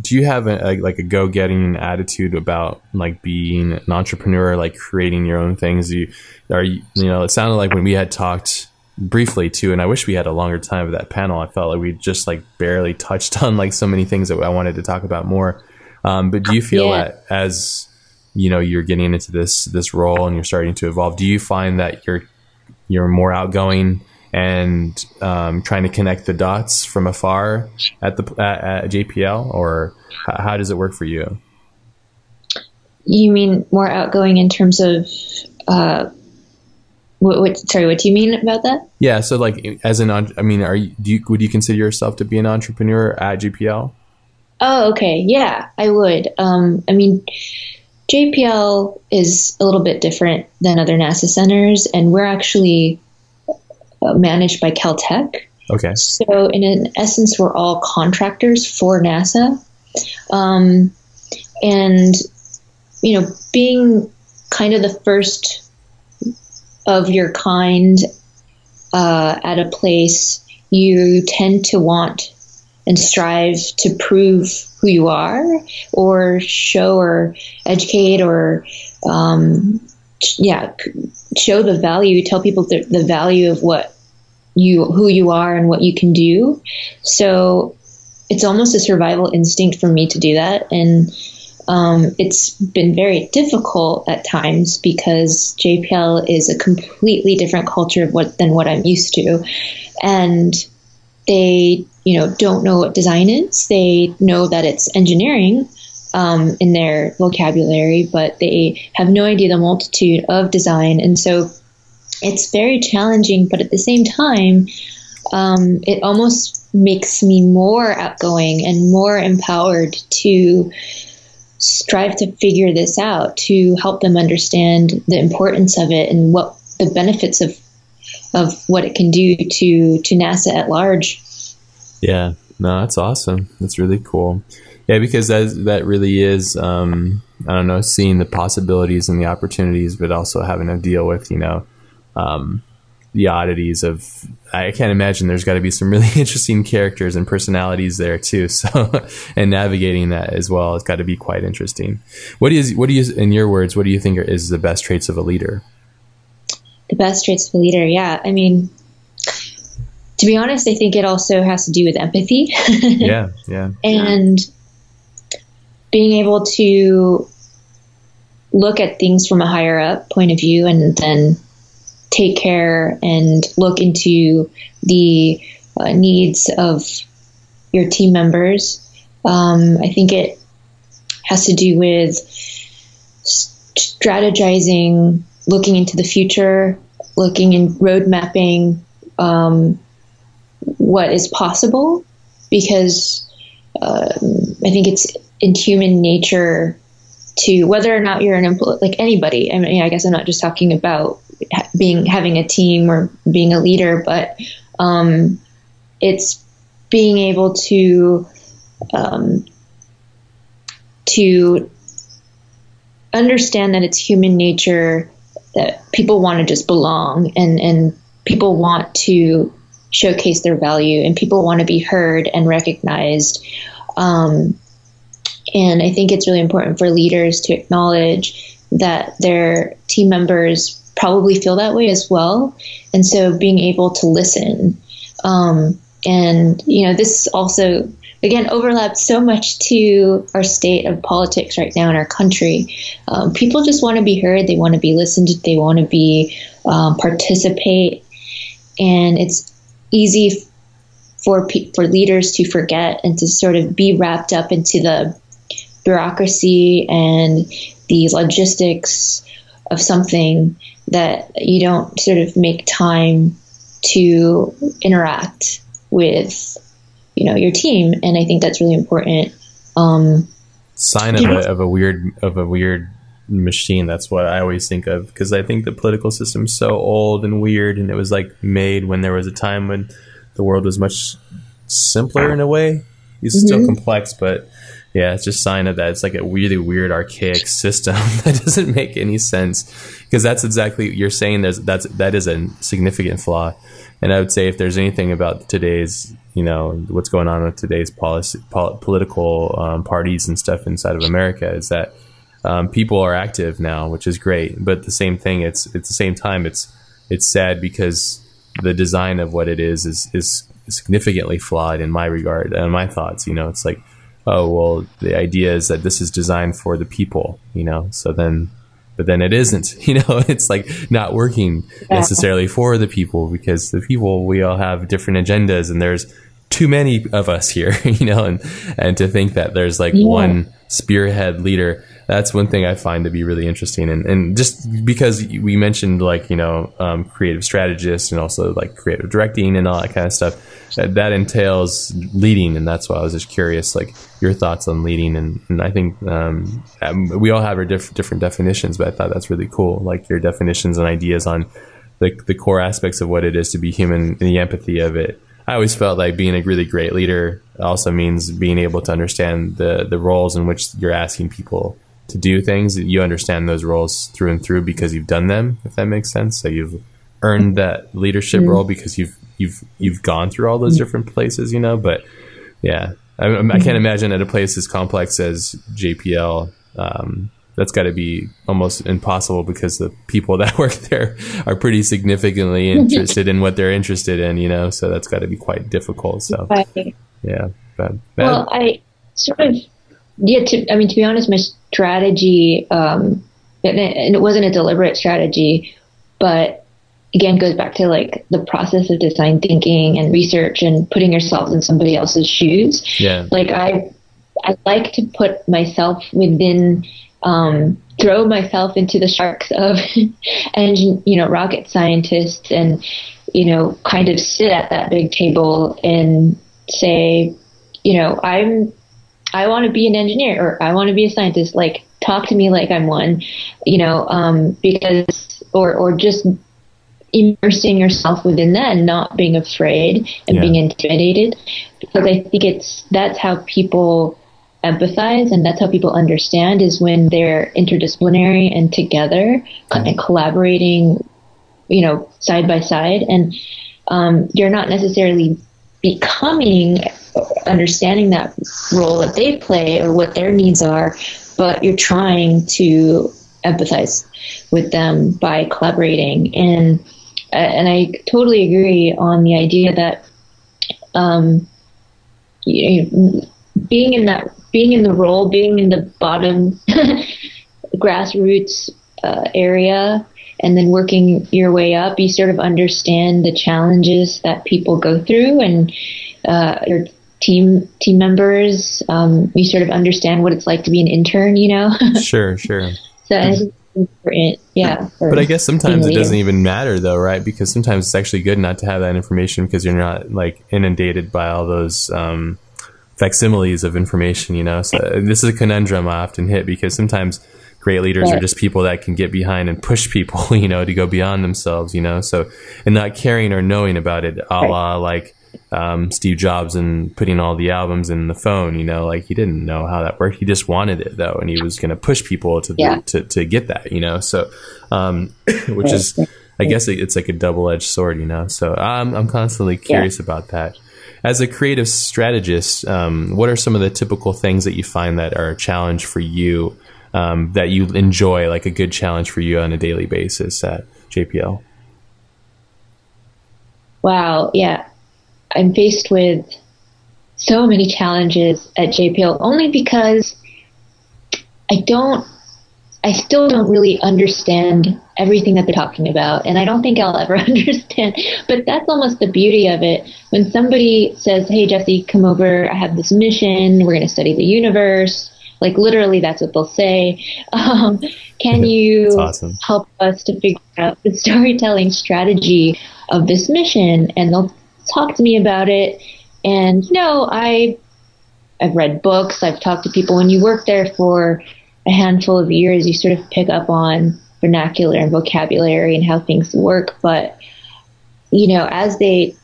do you have a, a, like a go getting attitude about like being an entrepreneur, like creating your own things? You are you, you know it sounded like when we had talked briefly too, and I wish we had a longer time of that panel. I felt like we just like barely touched on like so many things that I wanted to talk about more. Um, but do you feel yeah. that as you know you're getting into this this role and you're starting to evolve do you find that you're you're more outgoing and um, trying to connect the dots from afar at the at, at JPL or how does it work for you you mean more outgoing in terms of uh, what, what, sorry, what do you mean about that? Yeah, so like as an, I mean, are you, do you would you consider yourself to be an entrepreneur at JPL? Oh, okay, yeah, I would. Um, I mean, JPL is a little bit different than other NASA centers, and we're actually managed by Caltech. Okay. So, in an essence, we're all contractors for NASA, um, and you know, being kind of the first of your kind uh, at a place, you tend to want and strive to prove who you are or show or educate or um, yeah show the value tell people the, the value of what you who you are and what you can do. So it's almost a survival instinct for me to do that. And um, it's been very difficult at times because JPL is a completely different culture what, than what I'm used to, and they you know don't know what design is. They know that it's engineering um, in their vocabulary, but they have no idea the multitude of design, and so it's very challenging. But at the same time, um, it almost makes me more outgoing and more empowered to strive to figure this out to help them understand the importance of it and what the benefits of of what it can do to to NASA at large. Yeah, no, that's awesome. That's really cool. Yeah, because that that really is um, I don't know, seeing the possibilities and the opportunities, but also having to deal with you know um, the oddities of I can't imagine there's got to be some really interesting characters and personalities there too. So and navigating that as well it's got to be quite interesting. What is what do you in your words what do you think is the best traits of a leader? The best traits of a leader, yeah. I mean, to be honest, I think it also has to do with empathy. yeah, yeah. And being able to look at things from a higher up point of view and then take care and look into the uh, needs of your team members. Um, I think it has to do with strategizing, looking into the future, looking in road mapping um, what is possible, because uh, I think it's in human nature to whether or not you're an employee, like anybody. I mean, I guess I'm not just talking about being having a team or being a leader, but um, it's being able to um, to understand that it's human nature that people want to just belong and and people want to showcase their value and people want to be heard and recognized. Um, and I think it's really important for leaders to acknowledge that their team members probably feel that way as well. And so being able to listen. Um, and, you know, this also, again, overlaps so much to our state of politics right now in our country. Um, people just want to be heard, they want to be listened to, they want to be um, participate. And it's easy for pe- for leaders to forget and to sort of be wrapped up into the bureaucracy and the logistics of something that you don't sort of make time to interact with you know your team. And i think that's really important. Um, sign of a, of a weird of a weird machine. That's what i always think of because i think the political system's so old and weird and it was like made when there was a time when the world was much simpler in a way. It's mm-hmm. still complex but yeah, it's just sign of that. It's like a really weird, archaic system that doesn't make any sense because that's exactly you're saying. There's that's that is a significant flaw, and I would say if there's anything about today's, you know, what's going on with today's policy, pol- political um, parties and stuff inside of America is that um, people are active now, which is great. But the same thing, it's at the same time, it's it's sad because the design of what it is is is significantly flawed in my regard and my thoughts. You know, it's like oh well, the idea is that this is designed for the people, you know. So then, but then it isn't, you know. It's like not working necessarily for the people because the people we all have different agendas, and there's too many of us here, you know, and and to think that there's like yeah. one spearhead leader that's one thing I find to be really interesting. And, and just because we mentioned like, you know, um, creative strategists and also like creative directing and all that kind of stuff, that, that entails leading. And that's why I was just curious, like your thoughts on leading. And, and I think um, um, we all have our diff- different definitions, but I thought that's really cool. Like your definitions and ideas on the, the core aspects of what it is to be human and the empathy of it. I always felt like being a really great leader also means being able to understand the the roles in which you're asking people to do things, you understand those roles through and through because you've done them. If that makes sense, so you've earned that leadership mm-hmm. role because you've you've you've gone through all those mm-hmm. different places, you know. But yeah, I, I can't mm-hmm. imagine at a place as complex as JPL. Um, that's got to be almost impossible because the people that work there are pretty significantly interested in what they're interested in, you know. So that's got to be quite difficult. So yeah, but, well, I sort of yeah. To, I mean, to be honest, my strategy, um, and, it, and it wasn't a deliberate strategy, but again goes back to like the process of design thinking and research and putting yourself in somebody else's shoes. Yeah. Like I, I like to put myself within, um, throw myself into the sharks of engine, you know, rocket scientists and, you know, kind of sit at that big table and say, you know, I'm I want to be an engineer or I want to be a scientist. Like, talk to me like I'm one, you know, um, because, or, or just immersing yourself within that and not being afraid and yeah. being intimidated. Because I think it's, that's how people empathize and that's how people understand is when they're interdisciplinary and together mm-hmm. and collaborating, you know, side by side. And, um, you're not necessarily becoming understanding that role that they play or what their needs are, but you're trying to empathize with them by collaborating. And uh, and I totally agree on the idea that um, you know, being in that being in the role, being in the bottom grassroots uh, area, and then working your way up, you sort of understand the challenges that people go through and uh, your team team members. Um, you sort of understand what it's like to be an intern, you know. sure, sure. so important, yeah. But I guess sometimes it doesn't even matter, though, right? Because sometimes it's actually good not to have that information because you're not like inundated by all those. Um, facsimiles of information, you know. So this is a conundrum I often hit because sometimes great leaders yeah. are just people that can get behind and push people, you know, to go beyond themselves, you know. So and not caring or knowing about it, a la like um, Steve Jobs and putting all the albums in the phone. You know, like he didn't know how that worked. He just wanted it though, and he was going to push people to, yeah. to to get that. You know, so um, which is, I guess it's like a double edged sword. You know, so I'm I'm constantly curious yeah. about that. As a creative strategist, um, what are some of the typical things that you find that are a challenge for you um, that you enjoy, like a good challenge for you on a daily basis at JPL? Wow, yeah. I'm faced with so many challenges at JPL only because I don't, I still don't really understand everything that they're talking about. And I don't think I'll ever understand. But that's almost the beauty of it. When somebody says, Hey, Jessie, come over. I have this mission. We're going to study the universe. Like literally, that's what they'll say. Um, can you awesome. help us to figure out the storytelling strategy of this mission? And they'll talk to me about it. And you know, I I've read books. I've talked to people. When you work there for a handful of years, you sort of pick up on vernacular and vocabulary and how things work. But you know, as they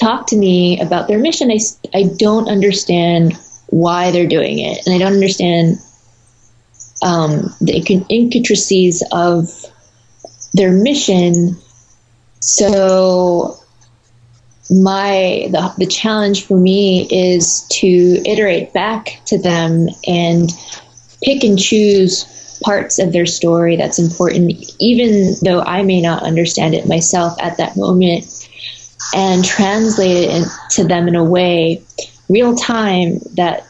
talk to me about their mission, I, I don't understand why they're doing it, and I don't understand um, the intricacies of their mission. So my the, the challenge for me is to iterate back to them and pick and choose parts of their story that's important even though i may not understand it myself at that moment and translate it in, to them in a way real time that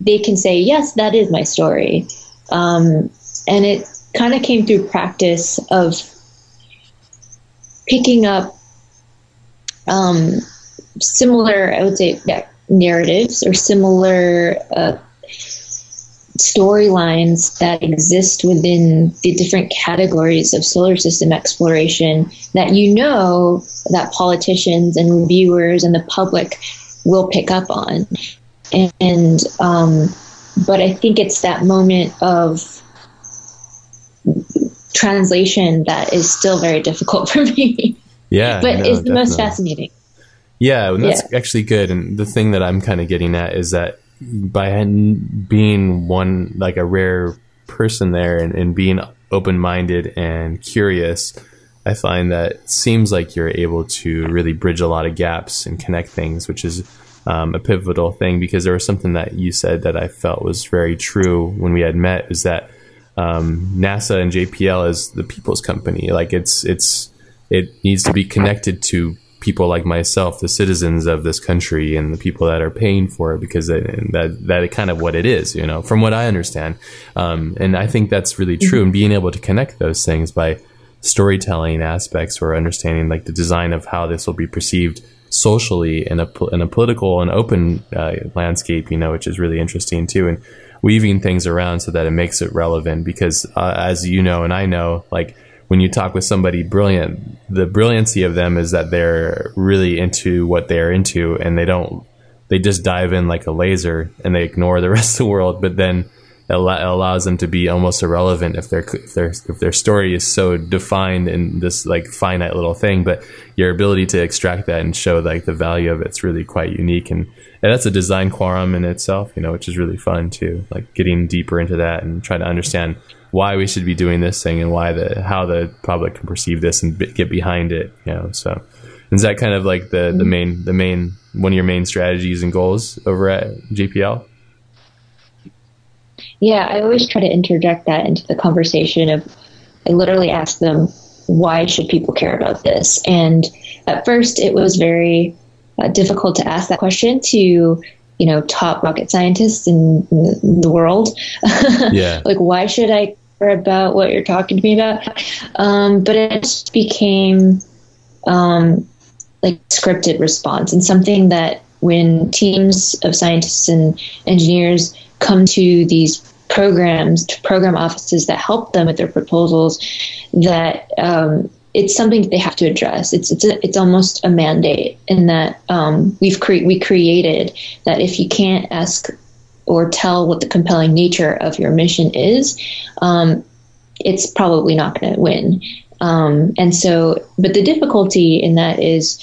they can say, yes, that is my story. Um, and it kind of came through practice of picking up um, similar, I would say, yeah, narratives or similar uh, storylines that exist within the different categories of solar system exploration that you know that politicians and reviewers and the public will pick up on. And, um, but I think it's that moment of translation that is still very difficult for me. Yeah. but no, it's the definitely. most fascinating. Yeah, and that's Yeah. actually good. And the thing that I'm kind of getting at is that by being one, like a rare person there and, and being open minded and curious, I find that it seems like you're able to really bridge a lot of gaps and connect things, which is um, a pivotal thing because there was something that you said that I felt was very true when we had met is that um, NASA and JPL is the people's company. Like it's it's it needs to be connected to people like myself, the citizens of this country, and the people that are paying for it, because it, that that kind of what it is, you know, from what I understand. Um, and I think that's really true. And being able to connect those things by storytelling aspects or understanding like the design of how this will be perceived socially in a in a political and open uh, landscape, you know, which is really interesting too, and weaving things around so that it makes it relevant. Because uh, as you know, and I know, like when you talk with somebody brilliant, the brilliancy of them is that they're really into what they're into, and they don't they just dive in like a laser and they ignore the rest of the world, but then it allows them to be almost irrelevant if their if their if their story is so defined in this like finite little thing. But your ability to extract that and show like the value of it's really quite unique, and, and that's a design quorum in itself, you know, which is really fun too. Like getting deeper into that and trying to understand why we should be doing this thing and why the how the public can perceive this and b- get behind it, you know. So is that kind of like the the mm-hmm. main the main one of your main strategies and goals over at JPL? Yeah, I always try to interject that into the conversation of I literally ask them why should people care about this? And at first it was very uh, difficult to ask that question to, you know, top rocket scientists in, in the world. Yeah. like why should I care about what you're talking to me about? Um, but it just became um, like scripted response and something that when teams of scientists and engineers come to these programs to program offices that help them with their proposals that um, it's something that they have to address. It's it's, a, it's almost a mandate in that um, we've cre- we created that if you can't ask or tell what the compelling nature of your mission is um, it's probably not going to win. Um, and so but the difficulty in that is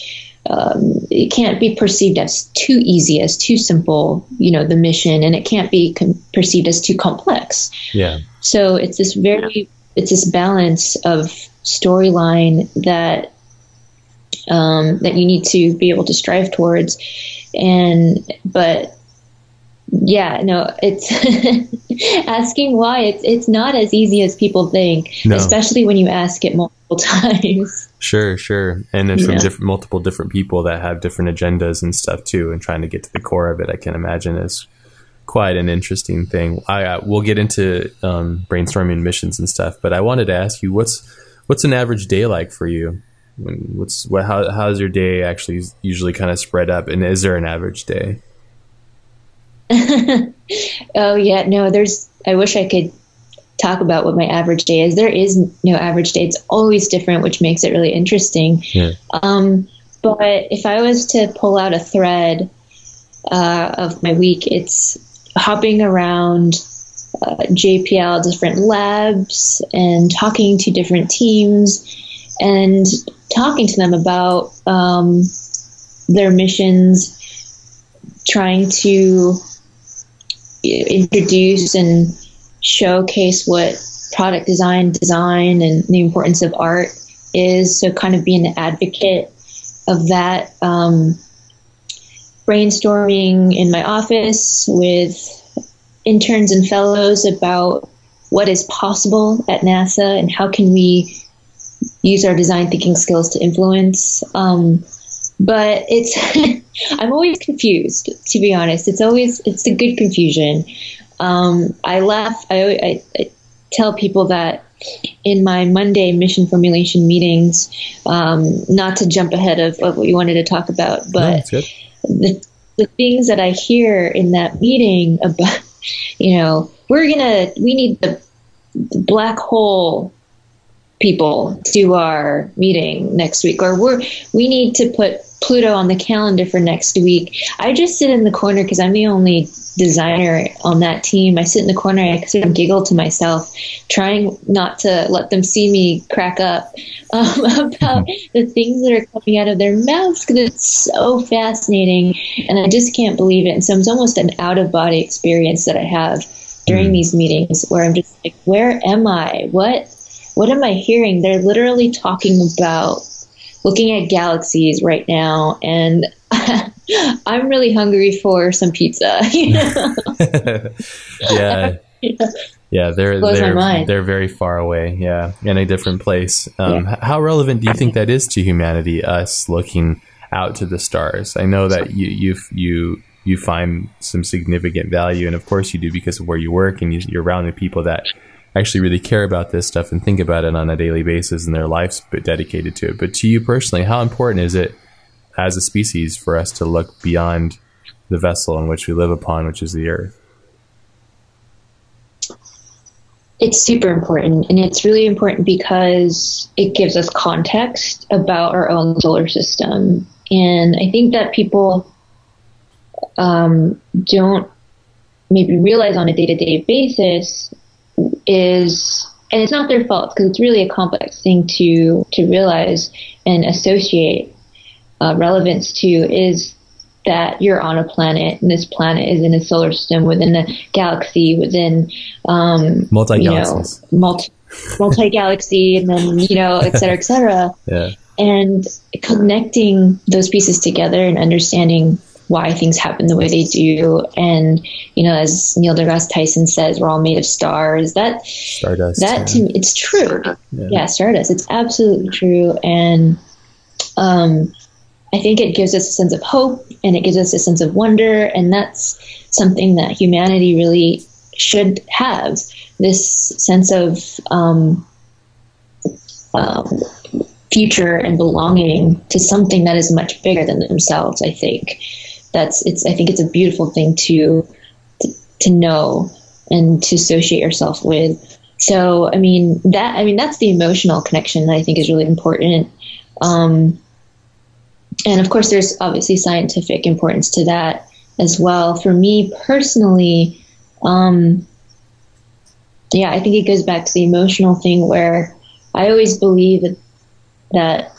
um, it can't be perceived as too easy, as too simple, you know, the mission, and it can't be com- perceived as too complex. Yeah. So it's this very, it's this balance of storyline that um, that you need to be able to strive towards, and but yeah, no, it's asking why it's it's not as easy as people think, No. especially when you ask it multiple times. Sure, sure. And then from Yeah. different, multiple different people that have different agendas and stuff too, and trying to get to the core of it, I can imagine is quite an interesting thing. I uh, we'll get into um, brainstorming missions and stuff, but I wanted to ask you what's what's an average day like for you? When- What's what? How how's your day actually usually kind of spread up? And is there an average day? Oh yeah, no. There's. I wish I could talk about what my average day is. There is no average day. It's always different, which makes it really interesting. Yeah. Um, but if I was to pull out a thread uh, of my week, it's hopping around uh, JPL different labs and talking to different teams and talking to them about um, their missions, trying to introduce and showcase what product design, design, and the importance of art is. So, kind of being an advocate of that. Um, brainstorming in my office with interns and fellows about what is possible at NASA and how can we use our design thinking skills to influence. Um, but it's I'm always confused, to be honest. It's always it's a good confusion. Um, I laugh. I, I, I, tell people that in my Monday mission formulation meetings, um, not to jump ahead of, of, what you wanted to talk about, but no, the the things that I hear in that meeting about, you know, we're gonna we need the, the black hole people to our meeting next week, or we're we need to put Pluto on the calendar for next week. I just sit in the corner because I'm the only designer on that team. I sit in the corner, I sort of giggle to myself, trying not to let them see me crack up um, about the things that are coming out of their mouths because it's so fascinating, and I just can't believe it. And so it's almost an out of body experience that I have during mm. these meetings where I'm just like, where am I? What what am I hearing? They're literally talking about looking at galaxies right now, and I'm really hungry for some pizza. yeah. yeah. they're they're they're very far away. Yeah, in a different place. Um, yeah. How relevant do you think that is to humanity? Us looking out to the stars. I know that you you you you find some significant value, and of course you do because of where you work and you, are around the people that actually really care about this stuff and think about it on a daily basis and their lives dedicated to it. But to you personally, how important is it as a species for us to look beyond the vessel in which we live upon, which is the earth? It's super important, and it's really important because it gives us context about our own solar system. And I think that people um, don't maybe realize on a day to day basis is and it's not their fault because it's really a complex thing to to realize and associate uh, relevance to is that you're on a planet and this planet is in a solar system within a galaxy within um, multi galaxies you know, multi multi galaxy and then you know et cetera et cetera yeah. and connecting those pieces together and understanding why things happen the way they do. And you know, as Neil deGrasse Tyson says, we're all made of stars. That stardust. That yeah. to me, it's true. Yeah. yeah. stardust. It's absolutely true. And um, I think it gives us a sense of hope, and it gives us a sense of wonder, and that's something that humanity really should have. This sense of um, um, future and belonging to something that is much bigger than themselves. I think that's it's I think it's a beautiful thing to to, to know and to associate yourself with. So I mean that I mean that's the emotional connection that I think is really important. Um, and of course, there's obviously scientific importance to that as well. For me personally, um, yeah, I think it goes back to the emotional thing where I always believe that, that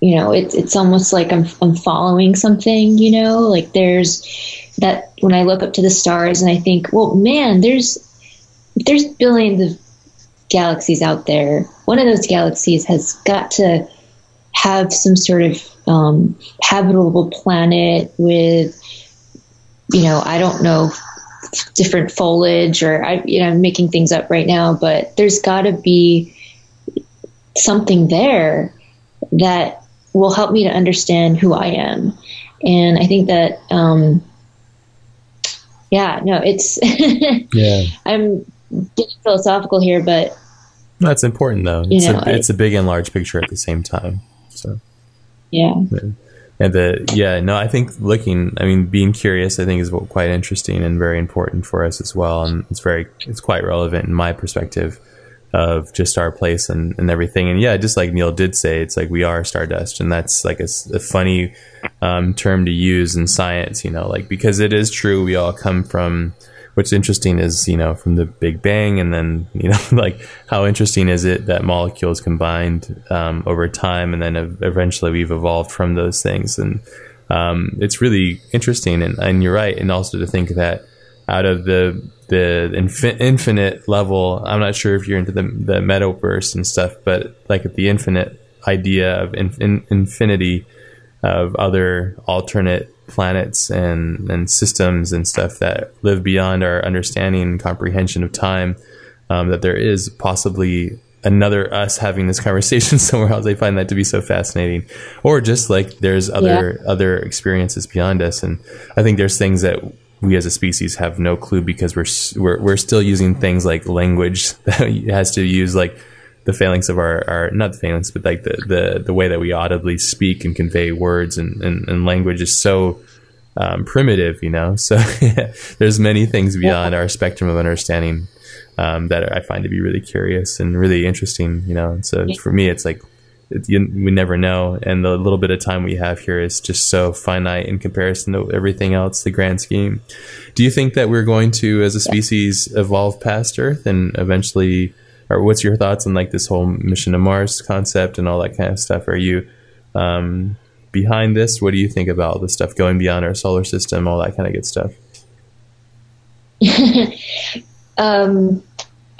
you know, it's it's almost like I'm I'm following something, you know, like there's that when I look up to the stars and I think, well, man, there's there's billions of galaxies out there. One of those galaxies has got to have some sort of um, habitable planet with, you know, I don't know, different foliage or I, you know, I'm making things up right now, but there's got to be something there that will help me to understand who I am. And I think that, um, yeah, no, it's, yeah, I'm getting philosophical here, but that's important though. It's, know, a, it's a big and large picture at the same time. So, yeah. And the, yeah, no, I think looking, I mean, being curious, I think is quite interesting and very important for us as well. And it's very, it's quite relevant in my perspective of just our place and, and everything. And yeah, just like Neil did say, it's like we are stardust, and that's like a, a funny um, term to use in science, you know, like because it is true we all come from. What's interesting is you know from the Big Bang, and then you know like how interesting is it that molecules combined um, over time, and then eventually we've evolved from those things, and um, it's really interesting. And, and you're right, and also to think that out of the the infin- infinite level. I'm not sure if you're into the the metaverse and stuff, but like the infinite idea of in, in, infinity of other alternate planets and and systems and stuff that live beyond our understanding and comprehension of time. Um, that there is possibly another us having this conversation somewhere else. I find that to be so fascinating. Or just like there's other yeah. other experiences beyond us, and I think there's things that we as a species have no clue because we're we're we're still using things like language that has to use like the phalanx of our, our not the phalanx, but like the, the the way that we audibly speak and convey words and, and, and language is so um, primitive, you know. So there's many things beyond our spectrum of understanding um, that I find to be really curious and really interesting, you know. And so for me, it's like it, you, we never know, and the little bit of time we have here is just so finite in comparison to everything else, the grand scheme. Do you think that we're going to, as a species, evolve past Earth and eventually? Or what's your thoughts on like this whole mission to Mars concept and all that kind of stuff? Are you um, behind this? What do you think about the stuff going beyond our solar system, all that kind of good stuff? um,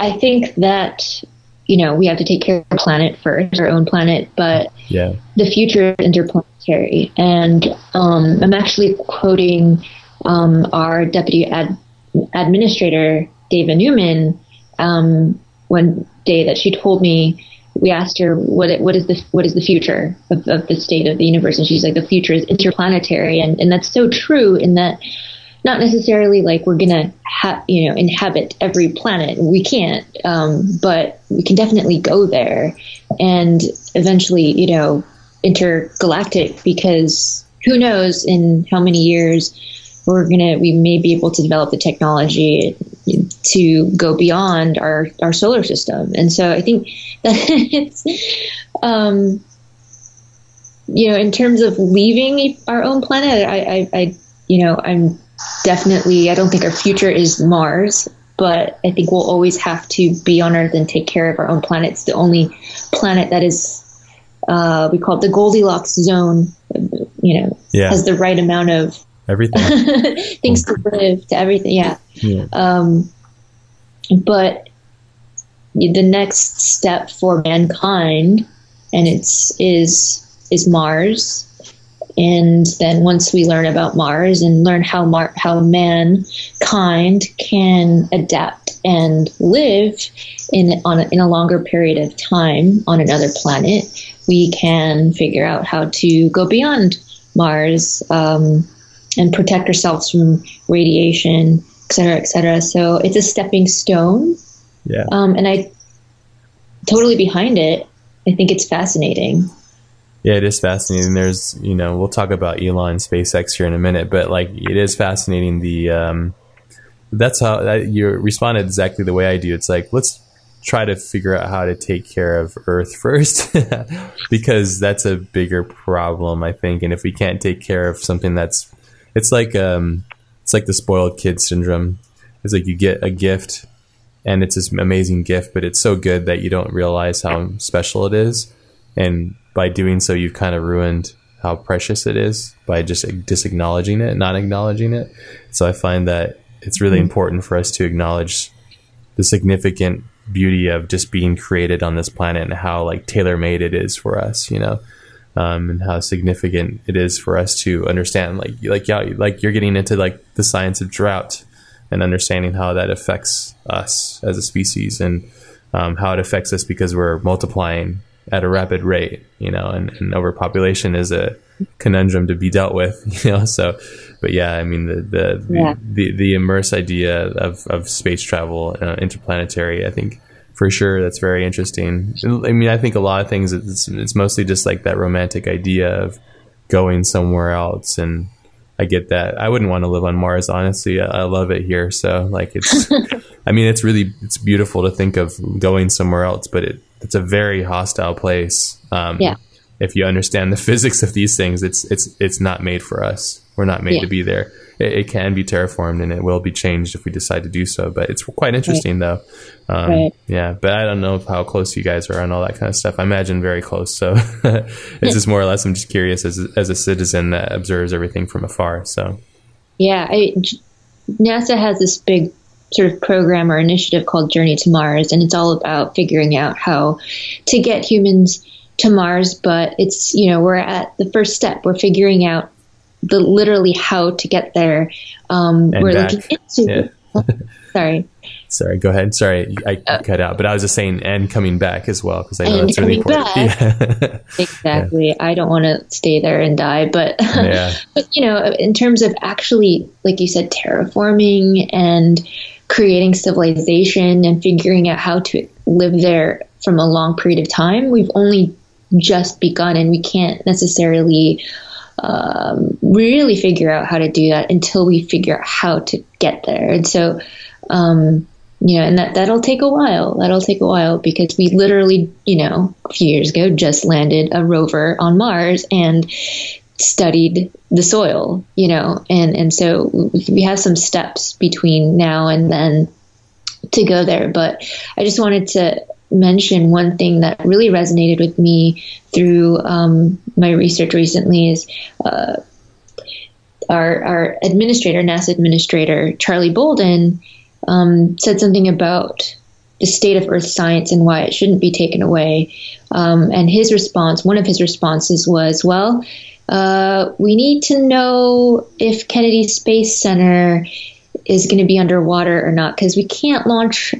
I think that you know we have to take care of the planet first, our own planet, but yeah, the future is interplanetary. And um, I'm actually quoting um, our deputy ad- administrator, Dava Newman, um, one day that she told me we asked her what what is the what is the future of, of the state of the universe, and she's like the future is interplanetary, and and that's so true in that not necessarily like we're gonna ha- you know inhabit every planet. We can't, um, but we can definitely go there, and eventually you know intergalactic because who knows in how many years we're gonna we may be able to develop the technology to go beyond our our solar system and so i think that it's um you know in terms of leaving our own planet i i, I you know i'm definitely i don't think our future is mars but i think we'll always have to be on earth and take care of our own planet it's the only planet that is uh, we call it the goldilocks zone you know yeah. has the right amount of everything things to live to everything yeah, yeah. Um, but the next step for mankind and it's is is mars and then once we learn about mars and learn how Mar- how mankind can adapt and live in on a, in a longer period of time on another planet we can figure out how to go beyond mars um, and protect ourselves from radiation, et cetera, et cetera. So it's a stepping stone. Yeah. Um, and I totally behind it. I think it's fascinating. Yeah, it is fascinating. There's, you know, we'll talk about Elon SpaceX here in a minute, but like it is fascinating. The um, that's how that, you responded exactly the way I do. It's like let's try to figure out how to take care of Earth first, because that's a bigger problem, I think. And if we can't take care of something that's it's like um, it's like the spoiled kid syndrome. It's like you get a gift, and it's this amazing gift, but it's so good that you don't realize how special it is, and by doing so, you've kind of ruined how precious it is by just disacknowledging it, not acknowledging it. So I find that it's really mm-hmm. important for us to acknowledge the significant beauty of just being created on this planet and how like tailor made it is for us, you know um, and how significant it is for us to understand. Like, like yeah, like you're getting into like the science of drought and understanding how that affects us as a species and um, how it affects us because we're multiplying at a rapid rate, you know, and, and overpopulation is a conundrum to be dealt with, you know. So, but yeah, I mean the the yeah. the, the, the immerse idea of, of space travel, uh, interplanetary, I think for sure that's very interesting i mean i think a lot of things it's, it's mostly just like that romantic idea of going somewhere else and i get that i wouldn't want to live on mars honestly i, I love it here so like it's i mean it's really it's beautiful to think of going somewhere else but it, it's a very hostile place um, yeah if you understand the physics of these things it's it's it's not made for us we're not made yeah. to be there it, it, can be terraformed and it will be changed if we decide to do so. But it's quite interesting right. though. Um, right. Yeah, but I don't know how close you guys are on all that kind of stuff. I imagine very close. So it's just more or less. I'm just curious as as a citizen that observes everything from afar. So yeah, I, NASA has this big sort of program or initiative called Journey to Mars, and it's all about figuring out how to get humans to Mars. But it's you know we're at the first step. We're figuring out the literally how to get there. Um, we're back. looking into. Yeah. Sorry. Sorry, go ahead. Sorry, I uh, cut out, but I was just saying, and coming back as well because I know that's really important. Yeah. exactly. Yeah. I don't want to stay there and die, but yeah. but you know, in terms of actually, like you said, terraforming and creating civilization and figuring out how to live there from a long period of time, we've only just begun, and we can't necessarily um, really figure out how to do that until we figure out how to get there. And so, um, you know, and that that'll take a while. That'll take a while because we literally, you know, a few years ago just landed a rover on Mars and studied the soil, you know, and and so we have some steps between now and then to go there. But I just wanted to mention one thing that really resonated with me through um, my research recently is uh, our, our administrator, NASA administrator, Charlie Bolden, um, said something about the state of Earth science and why it shouldn't be taken away. Um, and his response, one of his responses was, well, uh, we need to know if Kennedy Space Center is going to be underwater or not because we can't launch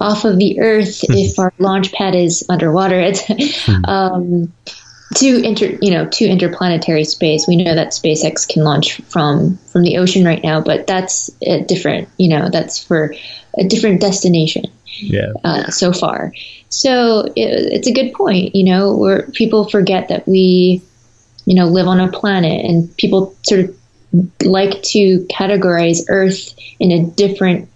off of the Earth hmm. if our launch pad is underwater. It's hmm. um, to inter, you know, to interplanetary space. We know that SpaceX can launch from from the ocean right now, but that's a different. You know, that's for a different destination. Yeah. Uh, so far, so it, it's a good point. You know, where people forget that we, you know, live on a planet, and people sort of like to categorize Earth in a different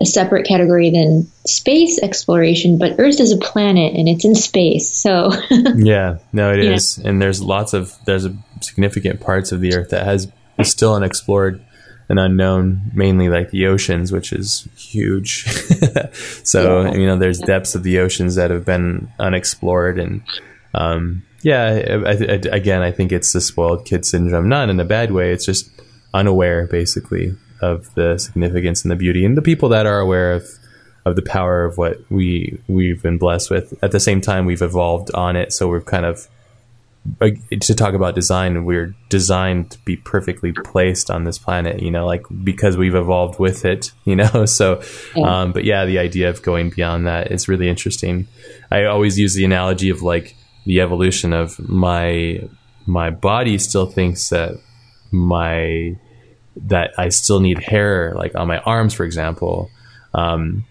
a separate category than space exploration, but Earth is a planet and it's in space. So yeah, no, it is, is, and there's lots of there's significant parts of the Earth that has is still unexplored and unknown, mainly like the oceans, which is huge. so yeah. you know, there's depths of the oceans that have been unexplored, and um, yeah, I, I, again, I think it's the spoiled kid syndrome, not in a bad way. It's just unaware, basically, of the significance and the beauty, and the people that are aware of of the power of what we we've been blessed with. At the same time, we've evolved on it, so we're kind of to talk about design. We're designed to be perfectly placed on this planet, you know, like because we've evolved with it, you know. So. Um, but yeah, the idea of going beyond that is really interesting. I always use the analogy of like the evolution of my my body still thinks that my that I still need hair, like on my arms, for example. Um,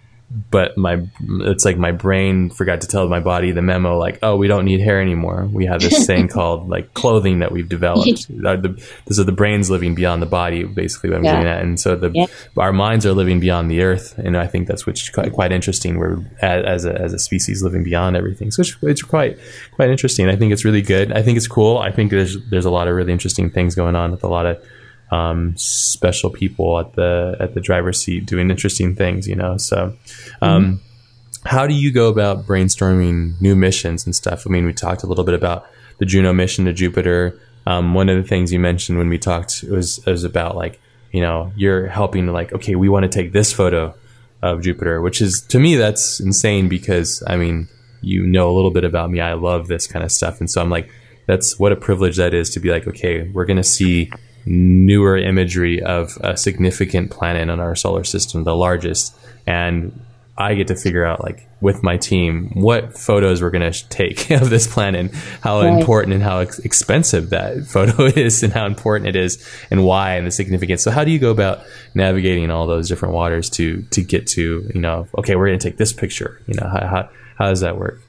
but my it's like my brain forgot to tell my body the memo like oh we don't need hair anymore. We have this thing called like clothing that we've developed. The, this is the brains living beyond the body basically what i'm yeah. getting at. And so the yeah. our minds are living beyond the earth and i think that's which quite, quite interesting. We're as a, as a species living beyond everything. So it's, it's quite quite interesting. I think it's really good. I think it's cool. I think there's there's a lot of really interesting things going on with a lot of um, special people at the at the driver's seat doing interesting things, you know. So, um, mm-hmm. how do you go about brainstorming new missions and stuff? I mean, we talked a little bit about the Juno mission to Jupiter. Um, one of the things you mentioned when we talked was was about like you know you're helping like okay we want to take this photo of Jupiter, which is to me that's insane because I mean you know a little bit about me. I love this kind of stuff, and so I'm like that's what a privilege that is to be like okay we're gonna see newer imagery of a significant planet in our solar system, the largest, and I get to figure out like with my team what photos we're going to take of this planet, how right. important and how ex- expensive that photo is, and how important it is, and why, and the significance. So, how do you go about navigating all those different waters to to get to you know, okay, we're going to take this picture. You know, how how, how does that work?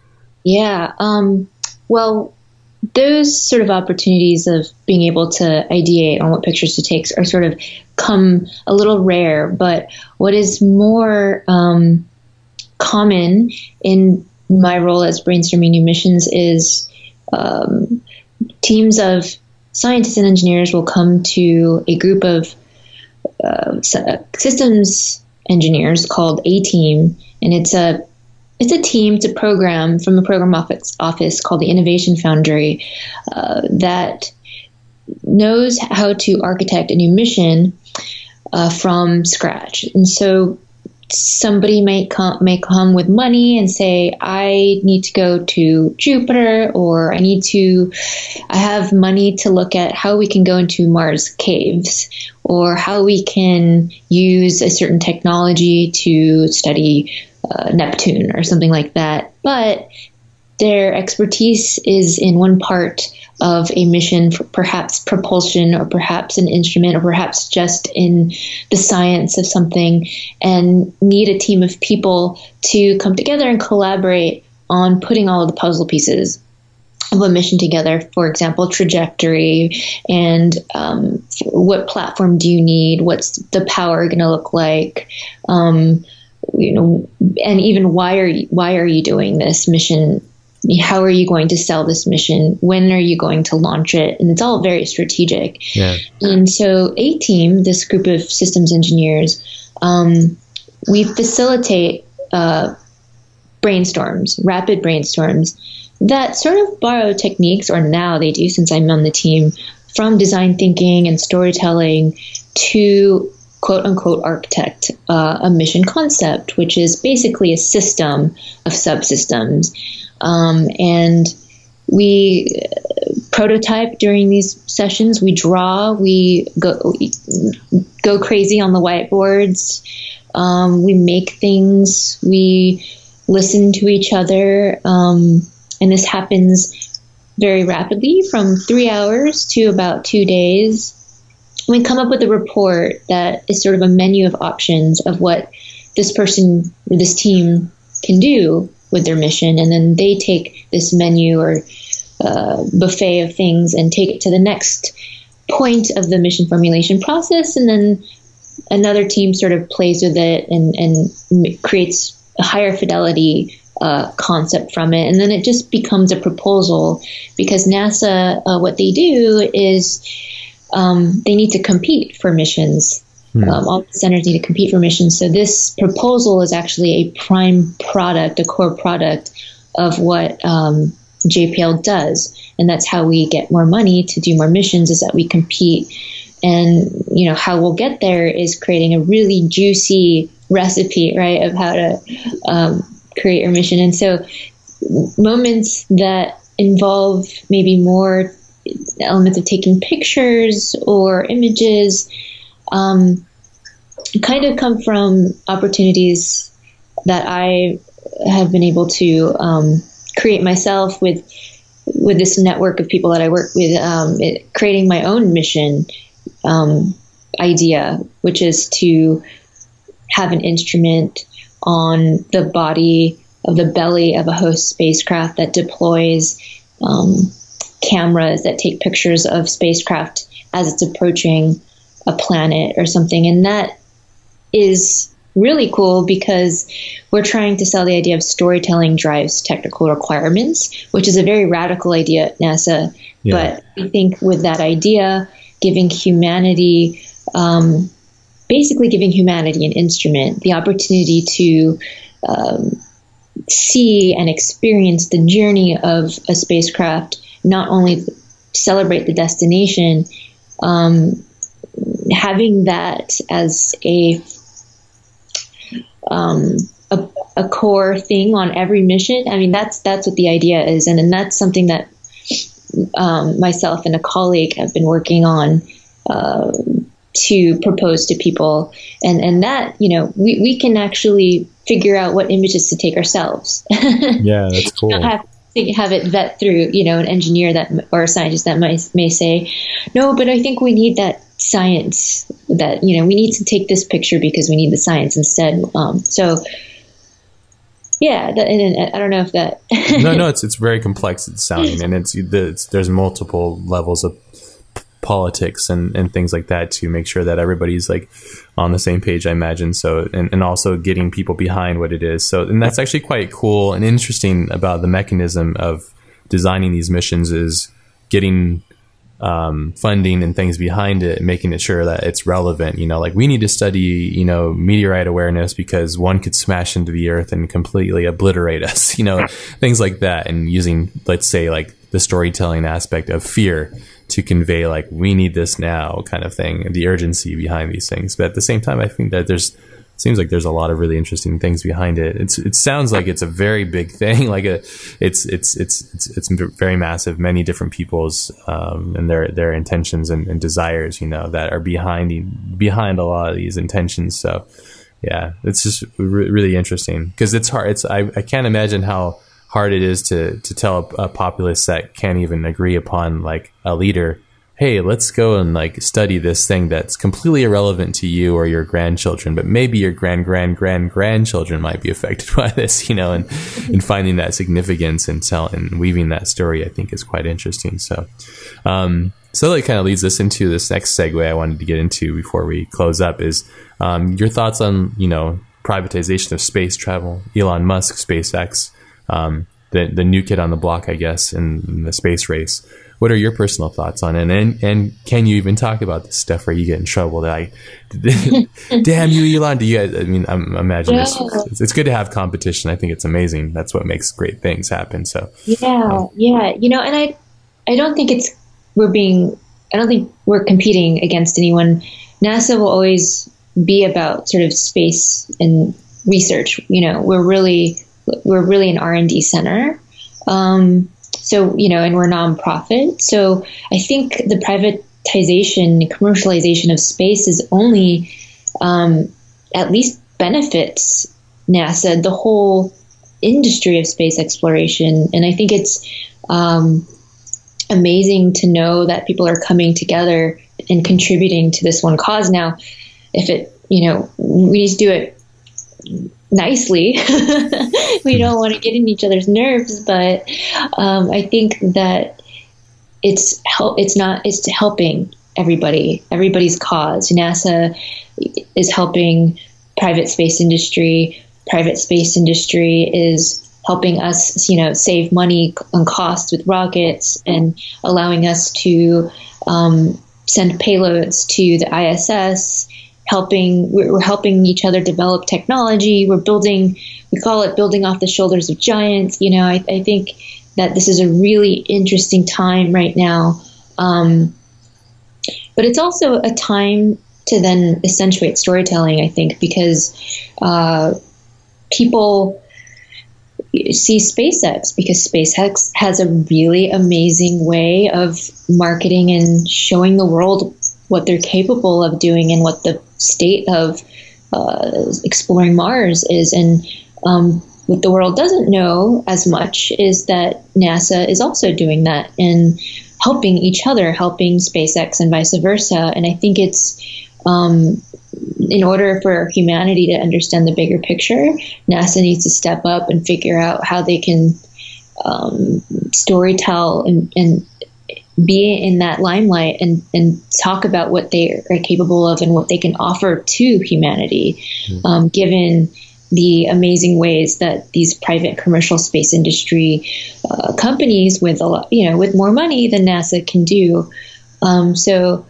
Yeah. Um, well, those sort of opportunities of being able to ideate on what pictures to take are sort of come a little rare. But what is more um, common in my role as brainstorming new missions is um, teams of scientists and engineers will come to a group of uh, systems engineers called A Team, and it's a it's a team, it's a program from a program office, office called the Innovation Foundry uh, that knows how to architect a new mission uh, from scratch. And so somebody may come may come with money and say i need to go to jupiter or i need to i have money to look at how we can go into mars caves or how we can use a certain technology to study uh, neptune or something like that but their expertise is in one part of a mission, perhaps propulsion, or perhaps an instrument, or perhaps just in the science of something, and need a team of people to come together and collaborate on putting all of the puzzle pieces of a mission together. For example, trajectory and um, what platform do you need? What's the power going to look like? Um, you know, and even why are you, why are you doing this mission? how are you going to sell this mission? When are you going to launch it? And it's all very strategic. Yeah. And so, A Team, this group of systems engineers, um, we facilitate uh, brainstorms, rapid brainstorms that sort of borrow techniques, or now they do since I'm on the team, from design thinking and storytelling to quote unquote architect uh, a mission concept, which is basically a system of subsystems. Um, and we prototype during these sessions. We draw. We go we go crazy on the whiteboards. Um, we make things. We listen to each other, um, and this happens very rapidly, from three hours to about two days. We come up with a report that is sort of a menu of options of what this person or this team can do with their mission, and then they take this menu or uh, buffet of things and take it to the next point of the mission formulation process, and then another team sort of plays with it and, and creates a higher fidelity uh, concept from it, and then it just becomes a proposal because NASA, uh, what they do is um, they need to compete for missions Hmm. Um, all the centers need to compete for missions. So this proposal is actually a prime product, a core product of what um, JPL does, and that's how we get more money to do more missions. Is that we compete, and you know how we'll get there is creating a really juicy recipe, right, of how to um, create your mission. And so moments that involve maybe more elements of taking pictures or images um, kind of come from opportunities that I have been able to um, create myself with with this network of people that I work with, um, it, creating my own mission um, idea, which is to have an instrument on the body of the belly of a host spacecraft that deploys um, cameras that take pictures of spacecraft as it's approaching a planet or something. And that is really cool because we're trying to sell the idea of storytelling drives technical requirements, which is a very radical idea at NASA. Yeah. But I think with that idea, giving humanity, um, basically giving humanity an instrument, the opportunity to um, see and experience the journey of a spacecraft, not only celebrate the destination, um, having that as a um, a, a, core thing on every mission. I mean, that's that's what the idea is, and, and that's something that um, myself and a colleague have been working on uh, to propose to people, and and that you know we we can actually figure out what images to take ourselves. yeah, that's cool. have, have it vet through, you know, an engineer that or a scientist that might may say, no, but I think we need that science that you know we need to take this picture because we need the science instead. Um, so yeah, that, and, I don't know if that. no, no, it's it's very complex it's sounding, and it's, it's there's multiple levels of politics and, and things like that to make sure that everybody's like on the same page, I imagine. So, and, and also getting people behind what it is. So, and that's actually quite cool and interesting about the mechanism of designing these missions is getting um, funding and things behind it, making it sure that it's relevant. You know, like we need to study, you know, meteorite awareness because one could smash into the earth and completely obliterate us, you know, things like that. And using, let's say, like the storytelling aspect of fear to convey, like, we need this now kind of thing, the urgency behind these things. But at the same time, I think that there's seems like there's a lot of really interesting things behind it. It's it sounds like it's a very big thing. Like a, it's it's it's it's it's very massive. Many different people's um, and their their intentions and, and, desires, you know, that are behind behind a lot of these intentions. So yeah, it's just re- really interesting because it's hard. It's I, I can't imagine how hard it is to to tell a, a populace that can't even agree upon like a leader hey, let's go and like study this thing that's completely irrelevant to you or your grandchildren, but maybe your grand grand grand grandchildren might be affected by this, you know, and and finding that significance and tell and weaving that story, I think is quite interesting. So, um, so that kind of leads us into this next segue I wanted to get into before we close up is um, your thoughts on you know privatization of space travel, Elon Musk, SpaceX, um, the the new kid on the block, I guess, in, in the space race what are your personal thoughts on it? And and can you even talk about this stuff where you get in trouble? That I, damn you, Elon. Do you guys? I mean, I'm imagine yeah. it's, it's, good to have competition. I think it's amazing. That's what makes great things happen. So yeah, um, yeah, you know, and I, I don't think it's we're being. I don't think we're competing against anyone. NASA will always be about sort of space and research. You know, we're really we're really an R and D center. Um, so, you know, and we're nonprofit. So I think the privatization, commercialization of space is only um, at least benefits NASA, the whole industry of space exploration. And I think it's um, amazing to know that people are coming together and contributing to this one cause. Now, if it, you know, we need to do it nicely. we don't want to get in each other's nerves, but um, I think that it's help. It's not. It's helping everybody, everybody's cause. NASA is helping private space industry. Private space industry is helping us, you know, save money on costs with rockets and allowing us to um, send payloads to the ISS helping we're helping each other develop technology. We're building we call it building off the shoulders of giants. You know i, I think that this is a really interesting time right now. Um, but it's also a time to then accentuate storytelling i think because uh, people see SpaceX because SpaceX has a really amazing way of marketing and showing the world what they're capable of doing and what the state of uh, exploring Mars is. And um, what the world doesn't know as much is that NASA is also doing that and helping each other, helping SpaceX and vice versa. And I think it's um, in order for humanity to understand the bigger picture, NASA needs to step up and figure out how they can um, storytell and, and be in that limelight and, and talk about what they are capable of and what they can offer to humanity, mm-hmm. um, given the amazing ways that these private commercial space industry uh, companies with a lot, you know, with more money than NASA can do. Um, so,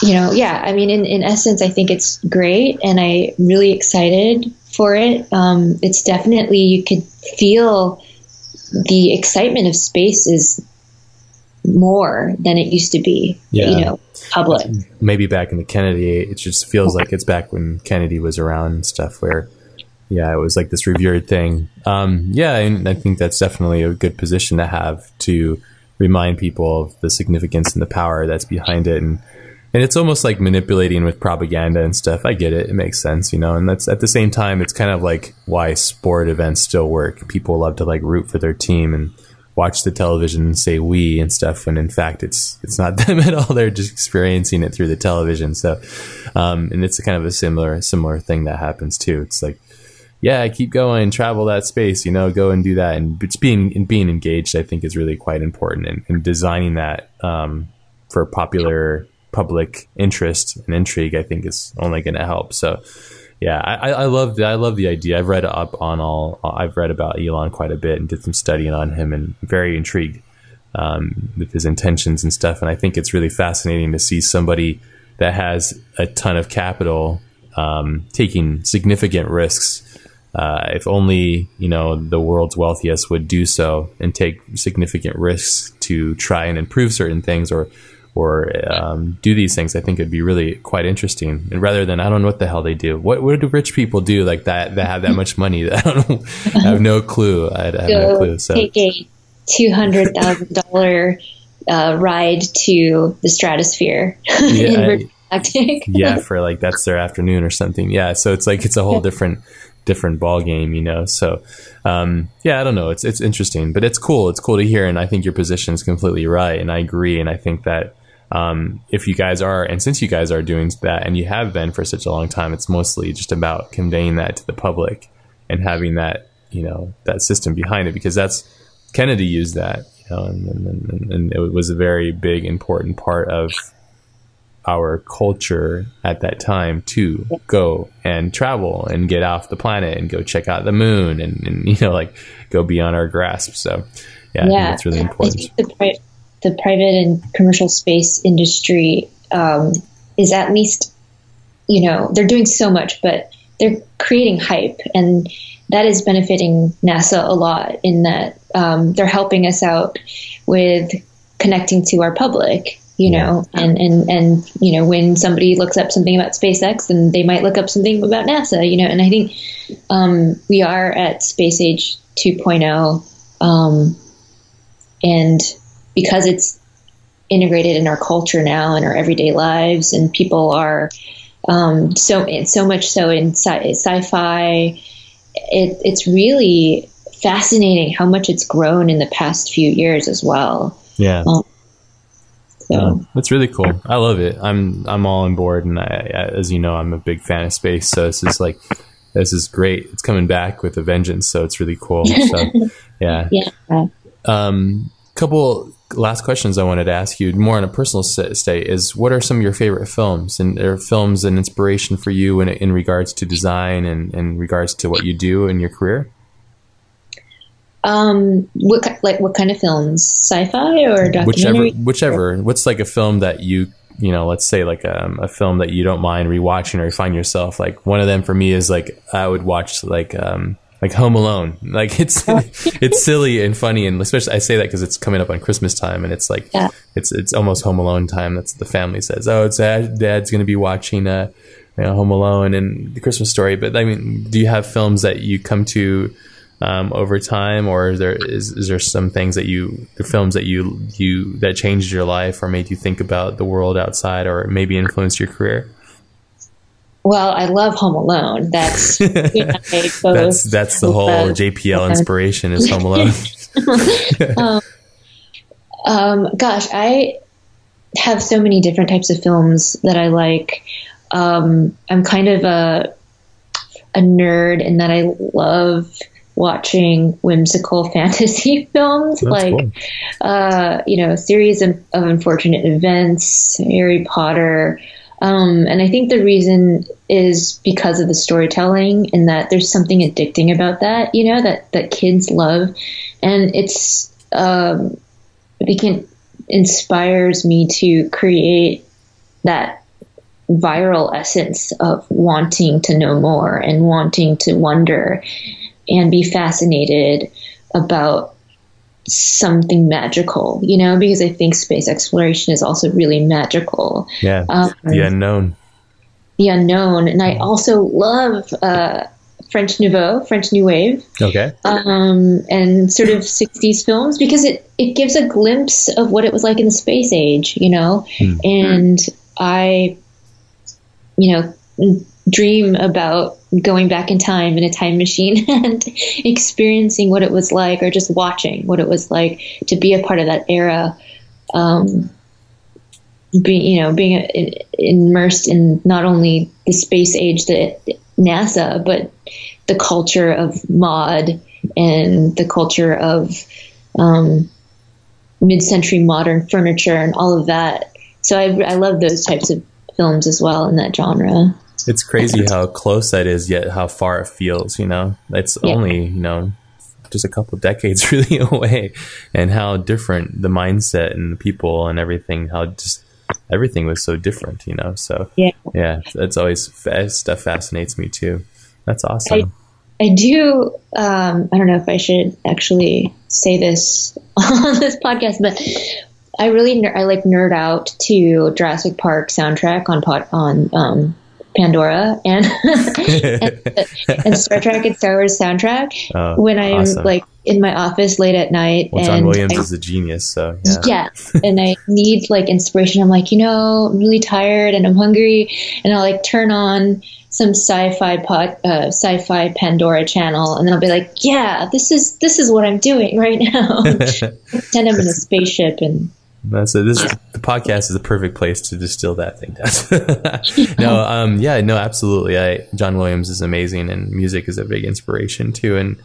you know, yeah, I mean, in, in essence, I think it's great and I'm really excited for it. Um, it's definitely, you could feel the excitement of space is more than it used to be. Yeah. You know, public. Maybe back in the Kennedy, it just feels like it's back when Kennedy was around and stuff where, yeah, it was like this revered thing. Um, yeah, and I think that's definitely a good position to have to remind people of the significance and the power that's behind it. And, and it's almost like manipulating with propaganda and stuff. I get it. It makes sense, you know, and that's at the same time, it's kind of like why sport events still work. People love to like root for their team and, watch the television and say we and stuff when in fact it's it's not them at all. They're just experiencing it through the television. So um, and it's kind of a similar similar thing that happens too. It's like yeah keep going travel that space you know go and do that. And it's being and being engaged i think is really quite important and, and designing that um, for popular public interest and intrigue i think is only going to help. So yeah, I, I love the, I love the idea. I've read up on all. I've read about Elon quite a bit and did some studying on him, and very intrigued um, with his intentions and stuff. And I think it's really fascinating to see somebody that has a ton of capital um, taking significant risks. Uh, if only you know the world's wealthiest would do so and take significant risks to try and improve certain things or or um, do these things, I think it'd be really quite interesting. And rather than I don't know what the hell they do. What what do rich people do like that that have that much money? That I don't know, I have no clue. I, have no clue. So take a two hundred thousand dollar uh, ride to the stratosphere. Yeah, yeah, for like that's their afternoon or something. Yeah, so it's like it's a whole different different ball game, you know. So um, yeah, I don't know. It's it's interesting, but it's cool. It's cool to hear, and I think your position is completely right, and I agree. And I think that um, if you guys are, and since you guys are doing that, and you have been for such a long time, it's mostly just about conveying that to the public and having that, you know, that system behind it, because that's Kennedy used that, you know, and, and, and it was a very big, important part of our culture at that time to go and travel and get off the planet and go check out the moon and, and you know like go beyond our grasp. So yeah, yeah. that's really important the private and commercial space industry um, is at least, you know, they're doing so much, but they're creating hype, and that is benefiting NASA a lot in that um, they're helping us out with connecting to our public you know and and and you know when somebody looks up something about SpaceX then they might look up something about NASA you know and I think um, we are at space age 2.0 um, and because it's integrated in our culture now in our everyday lives and people are um, so so much so in sci- fi it, it's really fascinating how much it's grown in the past few years as well yeah um, so yeah, that's really cool. I love it. I'm I'm all on board, and I, as you know, I'm a big fan of space. So this is like this is great. It's coming back with a vengeance. So it's really cool. So yeah, yeah. Um, couple last questions I wanted to ask you, more on a personal state, is what are some of your favorite films, and are films an inspiration for you in, in regards to design and in regards to what you do in your career? Um, what like what kind of films? Sci-fi or documentary? Whichever, whichever. What's like a film that you you know, let's say like um, a film that you don't mind rewatching or you find yourself like one of them for me is like I would watch like um, like Home Alone. Like it's it's silly and funny, and especially I say that because it's coming up on Christmas time, and it's like yeah. it's it's almost Home Alone time. That's the family says. Oh, it's dad, Dad's going to be watching uh, you know, Home Alone and the Christmas Story. But I mean, do you have films that you come to? Um, over time, or is there is, is there some things that you the films that you you that changed your life or made you think about the world outside, or maybe influenced your career? Well, I love Home Alone. That's that's that's the whole JPL inspiration is Home Alone. um, um, gosh, I have so many different types of films that I like. Um, I'm kind of a a nerd in that I love watching whimsical fantasy films That's like cool. uh, you know series of, of unfortunate events harry potter um, and I think the reason is because of the storytelling and that there's something addicting about that, you know, that, that kids love. And it's, um, it can, inspires me to create that viral essence of wanting to know more and wanting to wonder and be fascinated about something magical, you know, because I think space exploration is also really magical. Yeah. Um, the unknown. The unknown. And I also love uh, French Nouveau, French New Wave. Okay. Um, and sort of 60s films because it, it gives a glimpse of what it was like in the space age, you know? Hmm. And I, you know, dream about going back in time in a time machine and experiencing what it was like, or just watching what it was like to be a part of that era. Um, being, you know, being immersed in not only the space age that NASA, but the culture of mod and the culture of um, mid-century modern furniture and all of that. So I, I love those types of films as well in that genre it's crazy how close that is, yet how far it feels. You know, it's yeah. only you know just a couple decades really away, and how different the mindset and the people and everything. How just everything was so different. You know, so yeah, yeah, that's always stuff fascinates me too. That's awesome. I, I do. Um, I don't know if I should actually say this on this podcast, but I really ner- I like nerd out to Jurassic Park soundtrack on pod- on um, Pandora and and, and, Star Trek and Star Wars soundtrack oh, when I'm awesome. like in my office late at night. Well, John Williams I, is a genius, so yeah. yeah. and I need like inspiration. I'm like, you know, I'm really tired and I'm hungry, and I'll like turn on some sci-fi pod, uh, sci-fi Pandora channel, and then I'll be like, yeah, this is this is what I'm doing right now. Pretend I'm in a spaceship and that's This the podcast is the perfect place to distill that thing down. no, um, yeah, no, absolutely. I, John Williams is amazing, and music is a big inspiration too. And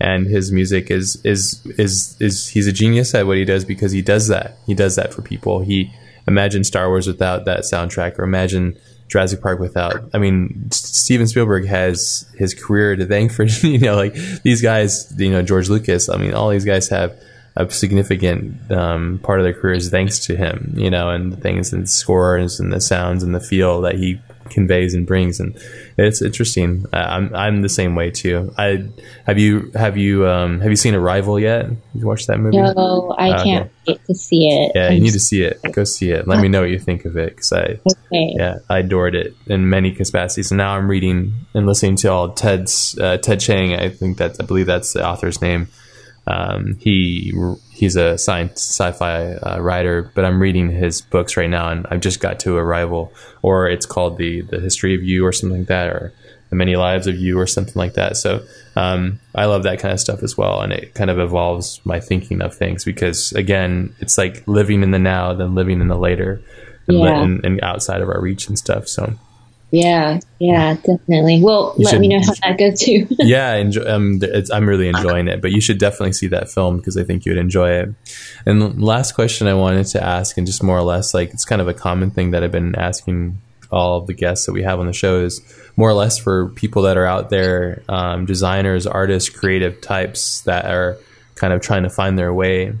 and his music is is is is he's a genius at what he does because he does that. He does that for people. He imagine Star Wars without that soundtrack, or imagine Jurassic Park without. I mean, Steven Spielberg has his career to thank for you know like these guys. You know, George Lucas. I mean, all these guys have a significant um, part of their careers thanks to him, you know, and the things and the scores and the sounds and the feel that he conveys and brings, and it's interesting. I'm I'm the same way too. I have you have you um, have you seen Arrival yet? Have you watched that movie? No, I uh, can't wait to see it. Yeah, you need to see it. Go see it. Let me know what you think of it because I okay. yeah I adored it in many capacities. And now I'm reading and listening to all Ted's uh, Ted Chiang. I think that I believe that's the author's name um, he he's a science sci-fi uh, writer, but I'm reading his books right now, and I've just got to Arrival, or it's called the the History of You, or something like that, or the Many Lives of You, or something like that. So um, I love that kind of stuff as well, and it kind of evolves my thinking of things because again, it's like living in the now, then living in the later, and, yeah. and, and outside of our reach and stuff. So yeah, yeah, definitely. Well, you let should, me know how that goes too. yeah, enjoy, um, I'm really enjoying it, but you should definitely see that film because I think you would enjoy it. And last question I wanted to ask, and just more or less like it's kind of a common thing that I've been asking all of the guests that we have on the show is more or less for people that are out there, um, designers, artists, creative types that are kind of trying to find their way.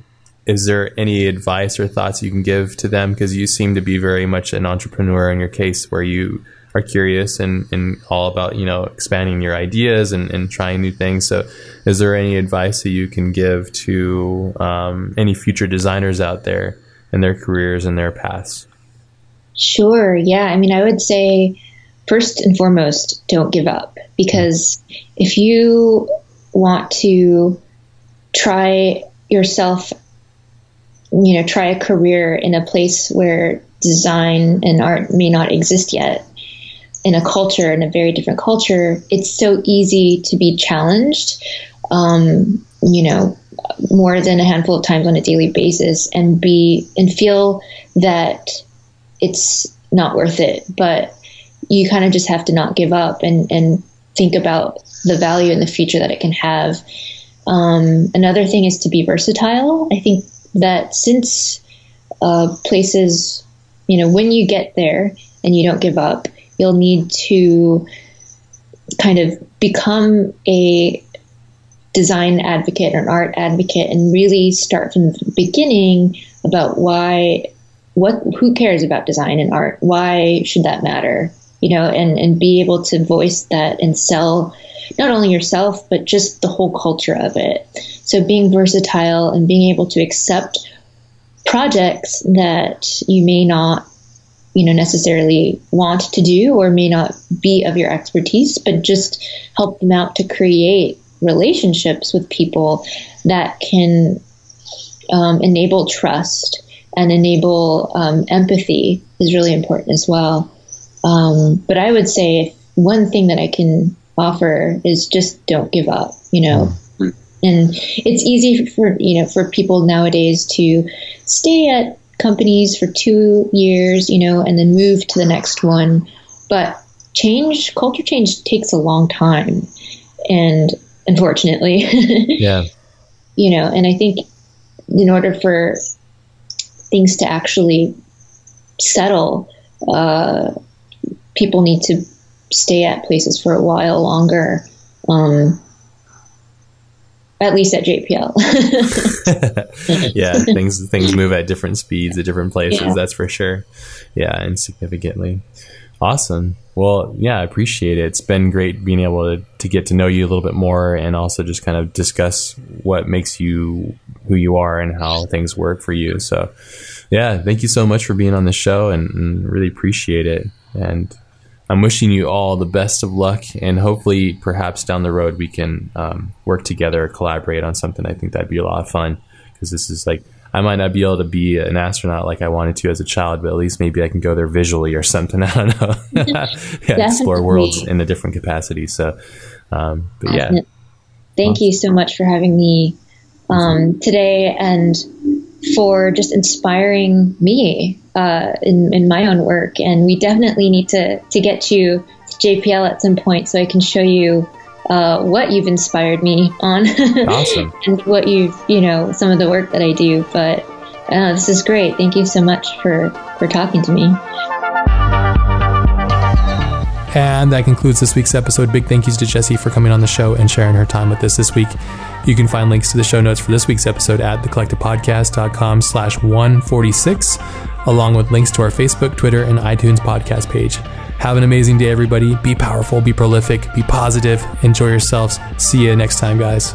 Is there any advice or thoughts you can give to them? Because you seem to be very much an entrepreneur in your case, where you are curious and, and all about you know expanding your ideas and, and trying new things. So is there any advice that you can give to um, any future designers out there in their careers and their paths? Sure yeah. I mean i would say first and foremost don't give up. Because if you want to try yourself you know try a career in a place where design and art may not exist yet in a culture, in a very different culture, it's so easy to be challenged, um, you know, more than a handful of times on a daily basis and be and feel that it's not worth it. But you kind of just have to not give up and, and think about the value and the future that it can have. Um, another thing is to be versatile. I think that since uh, places, you know, when you get there and you don't give up, you'll need to kind of become a design advocate or an art advocate and really start from the beginning about why what who cares about design and art? Why should that matter? You know and and be able to voice that and sell not only yourself but just the whole culture of it. So being versatile and being able to accept projects that you may not you know necessarily want to do or may not be of your expertise but just help them out to create relationships with people that can um, enable trust and enable um, empathy is really important as well um, but i would say one thing that i can offer is just don't give up you know mm-hmm. and it's easy for you know for people nowadays to stay at companies for two years, you know, and then move to the next one. But change, culture change takes a long time. And unfortunately, yeah. You know, and I think in order for things to actually settle, uh, people need to stay at places for a while longer. Um, at least at JPL. yeah, things things move at different speeds at different places. Yeah. That's for sure. Yeah, and significantly. Awesome. Well, yeah, I appreciate it. It's been great being able to, to get to know you a little bit more and also just kind of discuss what makes you who you are and how things work for you. So, yeah, thank you so much for being on the show and, and really appreciate it. And I'm wishing you all the best of luck, and hopefully, perhaps down the road, we can um, work together, collaborate on something. I think that'd be a lot of fun because this is like I might not be able to be an astronaut like I wanted to as a child, but at least maybe I can go there visually or something. I don't know. yeah, explore worlds in a different capacity. So, um, but yeah. Thank you so much for having me um, today and for just inspiring me uh, in, in my own work. And we definitely need to, to get you to JPL at some point so I can show you uh, what you've inspired me on. awesome. and what you've, you know, some of the work that I do. But uh, this is great. Thank you so much for, for talking to me. And that concludes this week's episode. Big thank yous to Jessie for coming on the show and sharing her time with us this week. You can find links to the show notes for this week's episode at thecollectivepodcast.com slash 146, along with links to our Facebook, Twitter, and iTunes podcast page. Have an amazing day, everybody. Be powerful, be prolific, be positive, enjoy yourselves. See you next time, guys.